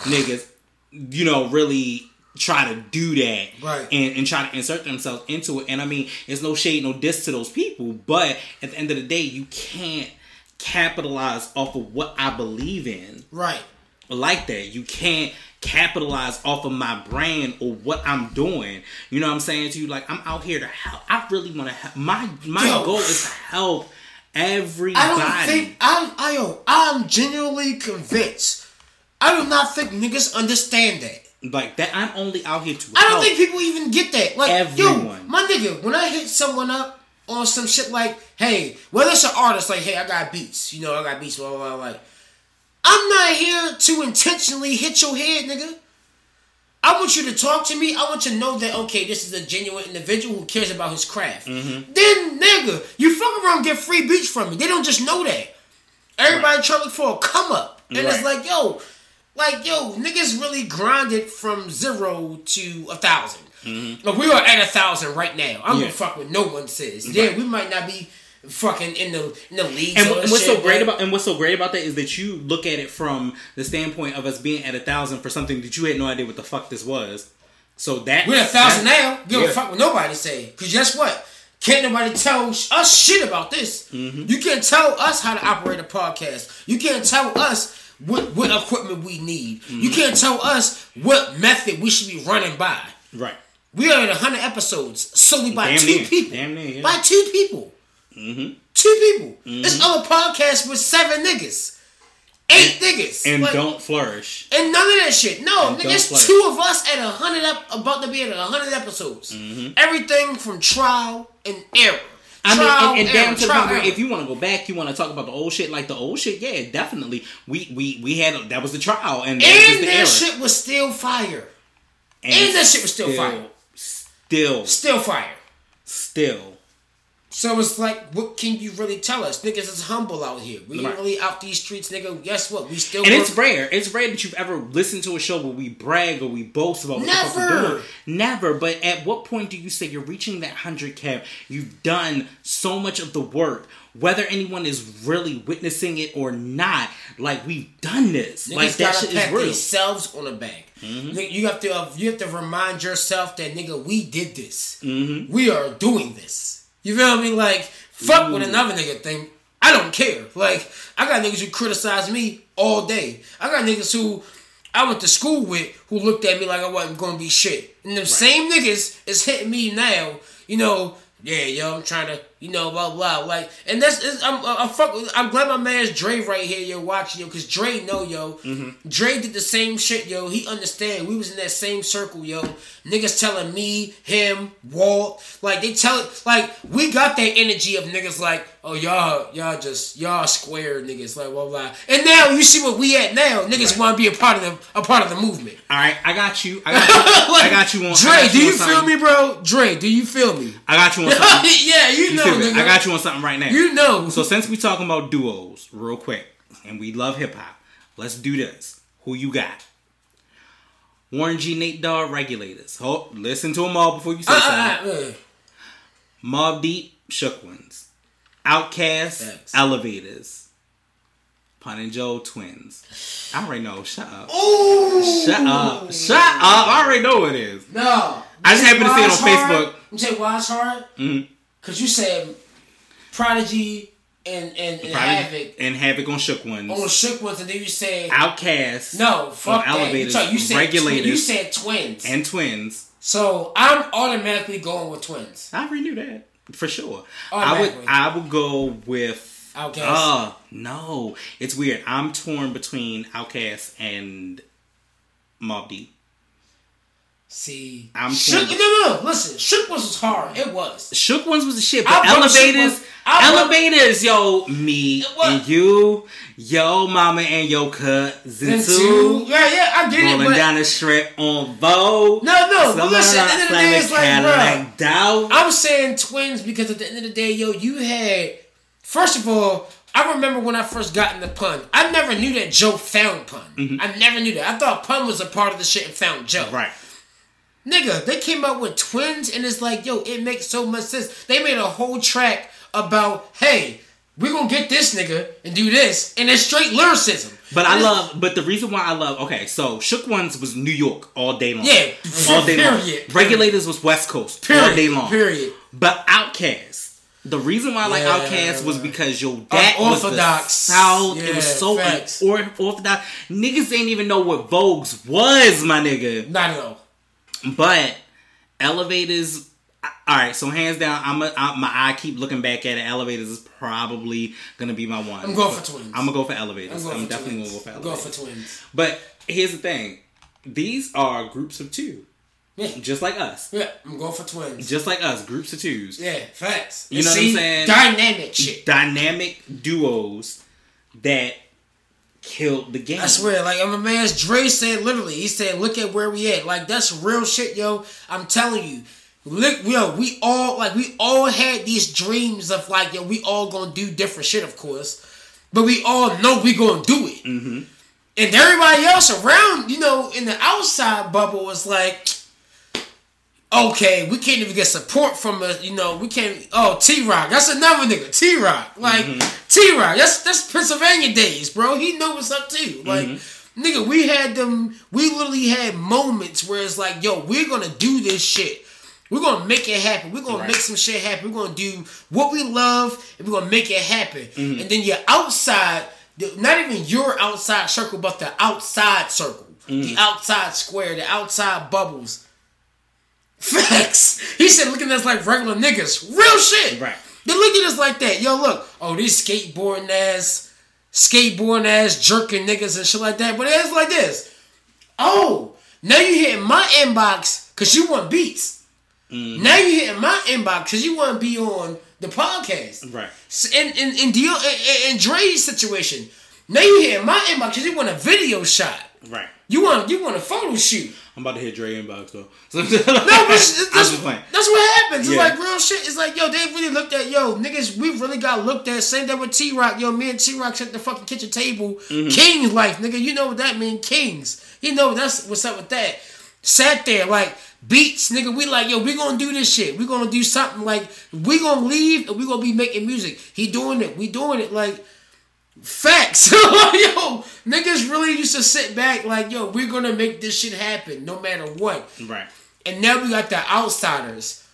niggas, you know, really try to do that Right. and, and try to insert themselves into it. And I mean, it's no shade, no diss to those people, but at the end of the day, you can't capitalize off of what I believe in right. like that. You can't capitalize off of my brand or what I'm doing. You know what I'm saying to you? Like I'm out here to help. I really want to help. My my Yo. goal is to help everybody. I don't think I'm. I yo, I'm genuinely convinced. I do not think niggas understand that. like that. I'm only out here to. I don't help. think people even get that. Like, yo, Everyone. my nigga, when I hit someone up on some shit like, hey, whether it's an artist, like, hey, I got beats, you know, I got beats, blah, blah, blah, like, I'm not here to intentionally hit your head, nigga. I want you to talk to me. I want you to know that, okay, this is a genuine individual who cares about his craft. Mm-hmm. Then, nigga, you fuck around get free beats from me. They don't just know that. Everybody try to look for a come up. And it's like, yo, like, yo, niggas really grinded from zero to a 1000 Like, we are at a thousand right now. I'm Mm-hmm. Yeah. gonna fuck with no one says. Yeah, we might not be fucking in the in the leagues. And, and what's shit, so great but- about and what's so great about that is that you look at it from the standpoint of us being at a thousand for something that you had no idea what the fuck this was. So that We're at a thousand now. Give yeah. a fuck what nobody say. Cause guess what? Can't nobody tell us shit about this. Mm-hmm. You can't tell us how to operate a podcast. You can't tell us what what equipment we need. Mm-hmm. You can't tell us what method we should be running by. Right. We are at hundred episodes solely by Damn two near. people. Damn near, yeah. By two people. Two people. This other podcast with seven niggas, eight niggas, And Like, don't flourish. and none of that shit. No, And it's two of us at a hundred up, about to be at a hundred episodes. Mm-hmm. Everything from trial and error. I mean, Trial and, and error, down to the point where if you want to go back, you want to talk about the old shit, like the old shit. Yeah, definitely. We we we had that was the trial, and that was and that shit was still fire. and, and that shit was still fire. Still, Still fire. still. So it's like, what can you really tell us? Niggas is humble out here. We Right. really out these streets, nigga. Guess what? We still And work- it's rare. It's rare that you've ever listened to a show where we brag or we boast about what the fuck we're Never. doing. Never. But at what point do you say you're reaching that hundred cap? You've done so much of the work, whether anyone is really witnessing it or not. Like we've done this. Niggas like that shit pat is real. themselves on the back. Nigga, You have to you have to remind yourself that nigga, we did this. Mm-hmm. We are doing this. You feel me? Like fuck what mm. another nigga think. I don't care. Like I got niggas who criticize me all day. I got niggas who I went to school with who looked at me like I wasn't gonna be shit. And them same niggas is hitting me now. You know, yeah, yo, I'm trying to, you know, blah blah. Like, and that's I'm I'm, fuck, I'm glad my man's Dre right here, You're watching yo, cause Dre know yo. Mm-hmm. Dre did the same shit, yo. He understand. We was in that same circle, yo. Niggas telling me, him, Walt, like they tell like we got that energy of niggas like, oh y'all, y'all just y'all square niggas, like blah blah. And now you see what we at now. Niggas want to be a part of the a part of the movement. All right, I got you. I got you. I got you on. Dre, got do on you feel me, bro? Dre, do you feel me? I got you on yeah, you, You know, feel me? nigga. I got you on something right now. You know. So since we talking about duos, real quick, and we love hip hop, let's do this. Who you got? Warren G, Nate Dogg, regulators. Hold, listen to them all before you say Uh, something. uh, uh, uh. Mobb Deep, Shook Ones. Outkast. Elevators. Pun and Joe, Twins. I already know. Shut up. Ooh. Shut up. Shut up. I already know what it is. No. I just happened to see it on hard? Facebook. You say it's hard? Mhm. Cause you said Prodigy and and, and Havoc and Havoc on Shook Ones. on shook ones, and then you said Outkast. no, fuck that. Elevators, you, talk- you said Regulators. You said twins, and Twins. so I'm automatically going with twins. I already knew that for sure. I would I would go with Outkast. Uh no. It's weird. I'm torn between Outkast and Mobb Deep. See, I'm shook. torn. No, no, listen. Shook ones was hard. It was. Shook ones was the shit, but brought elevators, elevators, yo, me and you, yo, mama and yo cousin too. Yeah, yeah, I get it. rolling down the strip on Vogue. No, no, but listen, at the end of the day, it's like, Doubt. I'm saying twins because at the end of the day, yo, you had. First of all, I remember when I first got into pun. I never knew that Joe found pun. I never knew that. I thought pun was a part of the shit and found Joe. Mm-hmm. Right. Nigga, they came out with twins and it's like, yo, it makes so much sense. They made a whole track about, hey, we're gonna get this nigga and do this, and it's straight lyricism. But I And it's- love, but the reason why I love, okay, so Shook Ones was New York all day long. Yeah, all day long. period. Regulators was West Coast Period. all day long. Period. But Outkast, the reason why I like Yeah. Outkast was because yo, that was the Unorthodox. South. it was so facts. or orthodox. Niggas didn't even know what Vogues was, my nigga. Not at all. But elevators. All right, so hands down, I'm, a, I'm my I keep looking back at it. Elevators is probably gonna be my one. I'm going for twins. I'm gonna go for I'm elevators. I'm, for definitely twins. gonna go for elevators. I'm going for twins. But here's the thing: these are groups of two, Yeah. just like us. Yeah, I'm going for twins. Just like us, groups of twos. Yeah, facts. You know what I'm saying? Dynamic shit. Dynamic duos that killed the game. I swear, like I'm a man's Dre said literally, he said, look at where we at. Like that's real shit, yo. I'm telling you. Look, yo, we all like we all had these dreams of like, yo, we all gonna do different shit, of course. But we all know we gonna do it. Mm-hmm. And everybody else around, you know, in the outside bubble was like, okay, we can't even get support from a, you know, we can't. Oh, T Rock, that's another nigga. T Rock, like mm-hmm. T Rock, that's that's Pennsylvania days, bro. He know what's up too. Like, mm-hmm. nigga, we had them. We literally had moments where it's like, yo, we're gonna do this shit. We're gonna make it happen. We're gonna Right. make some shit happen. We're gonna do what we love, and we're gonna make it happen. Mm-hmm. And then you're outside, not even your outside circle, but the outside circle, the outside square, the outside bubbles. Facts. He said, looking at us like regular niggas. Real shit. Right. They look at us like that. Yo, look. Oh, these skateboarding ass, skateboarding ass, jerking niggas and shit like that. But it's like this. Oh, now you hitting my inbox because you want beats. Mm-hmm. Now you hitting my inbox because you want to be on the podcast. Right. S- In in in, Dio, in, in Dre's situation, now you hitting my inbox because you want a video shot. Right. You want you want a photo shoot. I'm about to hit Dre inbox though. No, no, but that's, that's what happens. It's Yeah. like real shit. It's like, yo, they really looked at, yo, niggas, we really got looked at. Same thing with T Rock. Yo, me and T Rock at the fucking kitchen table. Mm-hmm. King's life, nigga. You know what that mean? Kings. You know that's what's up with that. Sat there like beats, nigga. We like, yo, we gonna do this shit. We gonna do something like we gonna leave and we gonna be making music. He doing it. We doing it. Like facts. yo, niggas really used to sit back like, yo, we're gonna make this shit happen no matter what. Right. And now we got the outsiders.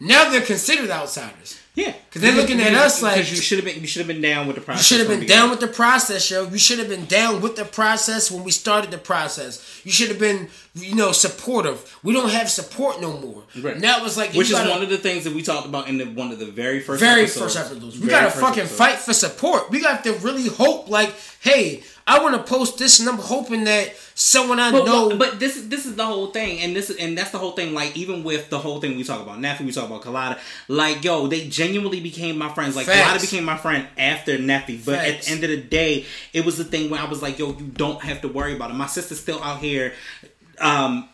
Now they're considered outsiders. Yeah, because they're looking at us like- you should have been you should have been down with the process. You should have been down with the process, yo. You should have been down with the process when we started the process. You should have been, you know, supportive. We don't have support no more. Right. Now it's like which is gotta- one of the things that we talked about in the, one of the very first very episodes. first episodes. We Very gotta fucking episode. fight for support. We got to really hope, like, hey, I want to post this, and I'm hoping that someone I But, know. but, but this is this is the whole thing, and this is and that's the whole thing. Like even with the whole thing we talk about Nafi, we talk about Colada. Like yo, they genuinely became my friends. Like Facts. Colada became my friend after Nafi. But at the end of the day, it was the thing where I was like, yo, you don't have to worry about it. My sister's still out here. Um,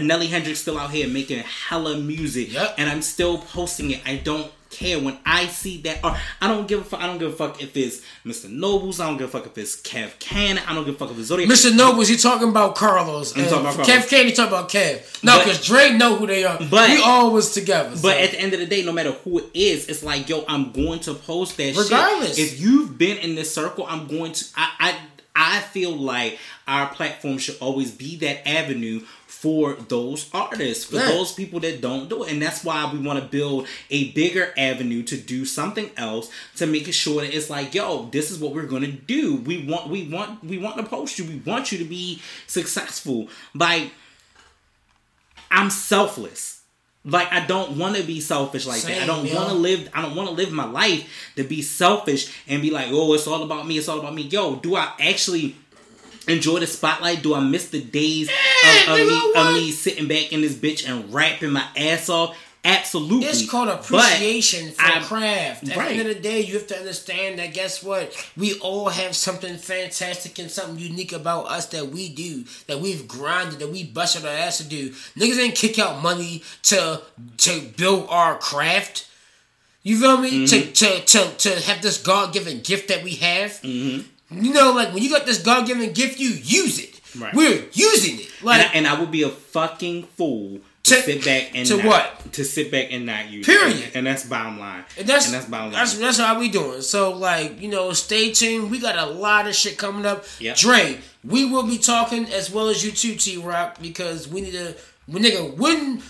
Nelly Hendrix still out here making hella music, Yep. and I'm still posting it. I don't care when I see that. Or I don't give a fuck. I don't give a fuck if it's Mr. Nobles. I don't give a fuck if it's Kev Cannon. I don't give a fuck if it's Zodiac. Mr. Nobles, you talking about Carlos. I'm talking about Carlos. Kev Carlos. Candy talking about Kev. No, because Dre know who they are. But- we always together. so. But at the end of the day, no matter who it is, it's like, yo, I'm going to post that Regardless. shit. If you've been in this circle, I'm going to I I I feel like our platform should always be that avenue for those artists, for Yeah. those people that don't do it. And that's why we want to build a bigger avenue to do something else to make sure that it's like, yo, this is what we're gonna do. We want we want we want to post you. We want you to be successful. Like I'm selfless. Like I don't want to be selfish like that. I don't want to live. I don't want to live my life to be selfish and be like, oh, it's all about me. It's all about me. Yo, do I actually enjoy the spotlight? Do I miss the days of, of me of me sitting back in this bitch and rapping my ass off? Absolutely. It's called But appreciation for I- craft. At right. the end of the day, you have to understand that guess what? We all have something fantastic and something unique about us that we do, that we've grinded, that we busted our ass to do. Niggas ain't kick out money to to build our craft. You feel me? Mm-hmm. To, to to to have this God given gift that we have. Mm-hmm. You know, like when you got this God given gift, you use it. Right. We're using it. Like and, I, and I would be a fucking fool to, To- sit back and to not, what? To sit back and not use. It. Period. it. And that's bottom line. And that's and that's bottom line. that's that's how we doing. So like you know, stay tuned. We got a lot of shit coming up. Yep. Dre, we will be talking as well as you too, T Rock, because we need to. We nigga, when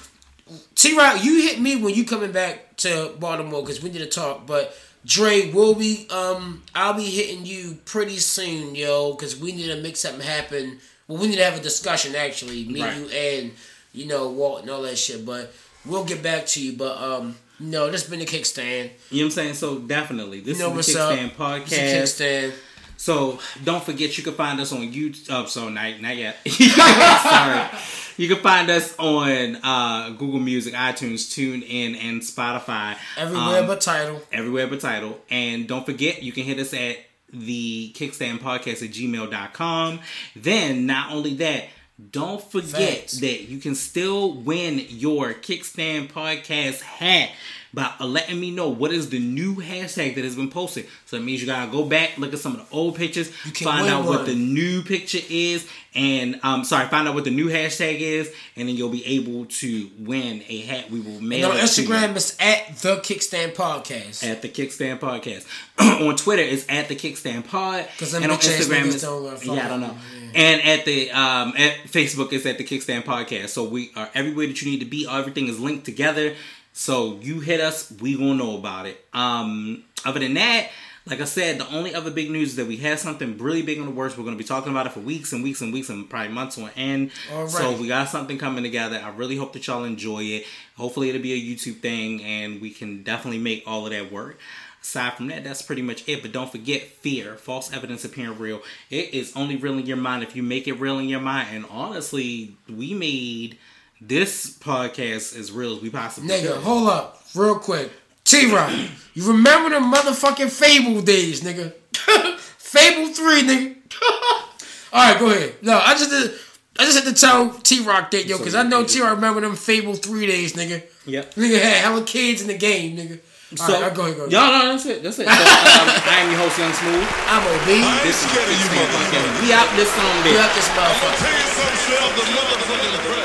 T Rock, you hit me when you coming back to Baltimore because we need to talk. But Dre, will be um, I'll be hitting you pretty soon, yo, because we need to make something happen. Well, we need to have a discussion actually, me, Right. you, and you know Walt and all that shit. But we'll get back to you. But um, no, this been the kickstand. You know what I'm saying? So definitely, this You know is the up? Kickstand It's a podcast. kickstand. So don't forget, you can find us on YouTube. Oh, so not not yet. Sorry. You can find us on uh, Google Music, iTunes, TuneIn, and Spotify. Everywhere Um, but Tidal. everywhere but Tidal. And don't forget, you can hit us at the kickstand podcast at gmail.com. Then, not only that, don't forget that you can still win your kickstand podcast hat by letting me know what is the new hashtag that has been posted. So it means you gotta go back, look at some of the old pictures, find out what the new picture is, and um, sorry, find out what the new hashtag is, and then you'll be able to win a hat. We will And mail on it to you Instagram, it's at the Kickstand Podcast. at the Kickstand Podcast. on Twitter, it's at the Kickstand Pod. 'Cause them and on Instagram, it's don't wanna follow yeah, I don't know. me, And at the um at Facebook, it's at the Kickstand Podcast. So we are everywhere that you need to be. Everything is linked together. So you hit us, we gonna know about it. Um, other than that. Like I said, the only other big news is that we have something really big on the works. We're to be talking about it for weeks and weeks and weeks and probably months on end. So we got something coming together. I really hope that y'all enjoy it. Hopefully, it'll be a YouTube thing, and we can definitely make all of that work. Aside from that, that's pretty much it. But don't forget fear, false evidence appearing real. It is only real in your mind if you make it real in your mind. And honestly, we made this podcast as real as we possibly Nigga, could. hold up, real quick. T Rock, you remember the motherfucking Fable days, nigga? Fable three, nigga. All right, go ahead. No, I just did. I just had to tell T Rock that, yo, because I know T Rock remember them Fable three days, nigga. Yep. Nigga had hella kids in the game, nigga. All So, right, go ahead, go ahead. y'all know that's it. That's it. So, um, I am your host, Young Smooth. I'm OB. This is scared of you, this is- motherfucker. We out this song, We bitch. this motherfucker.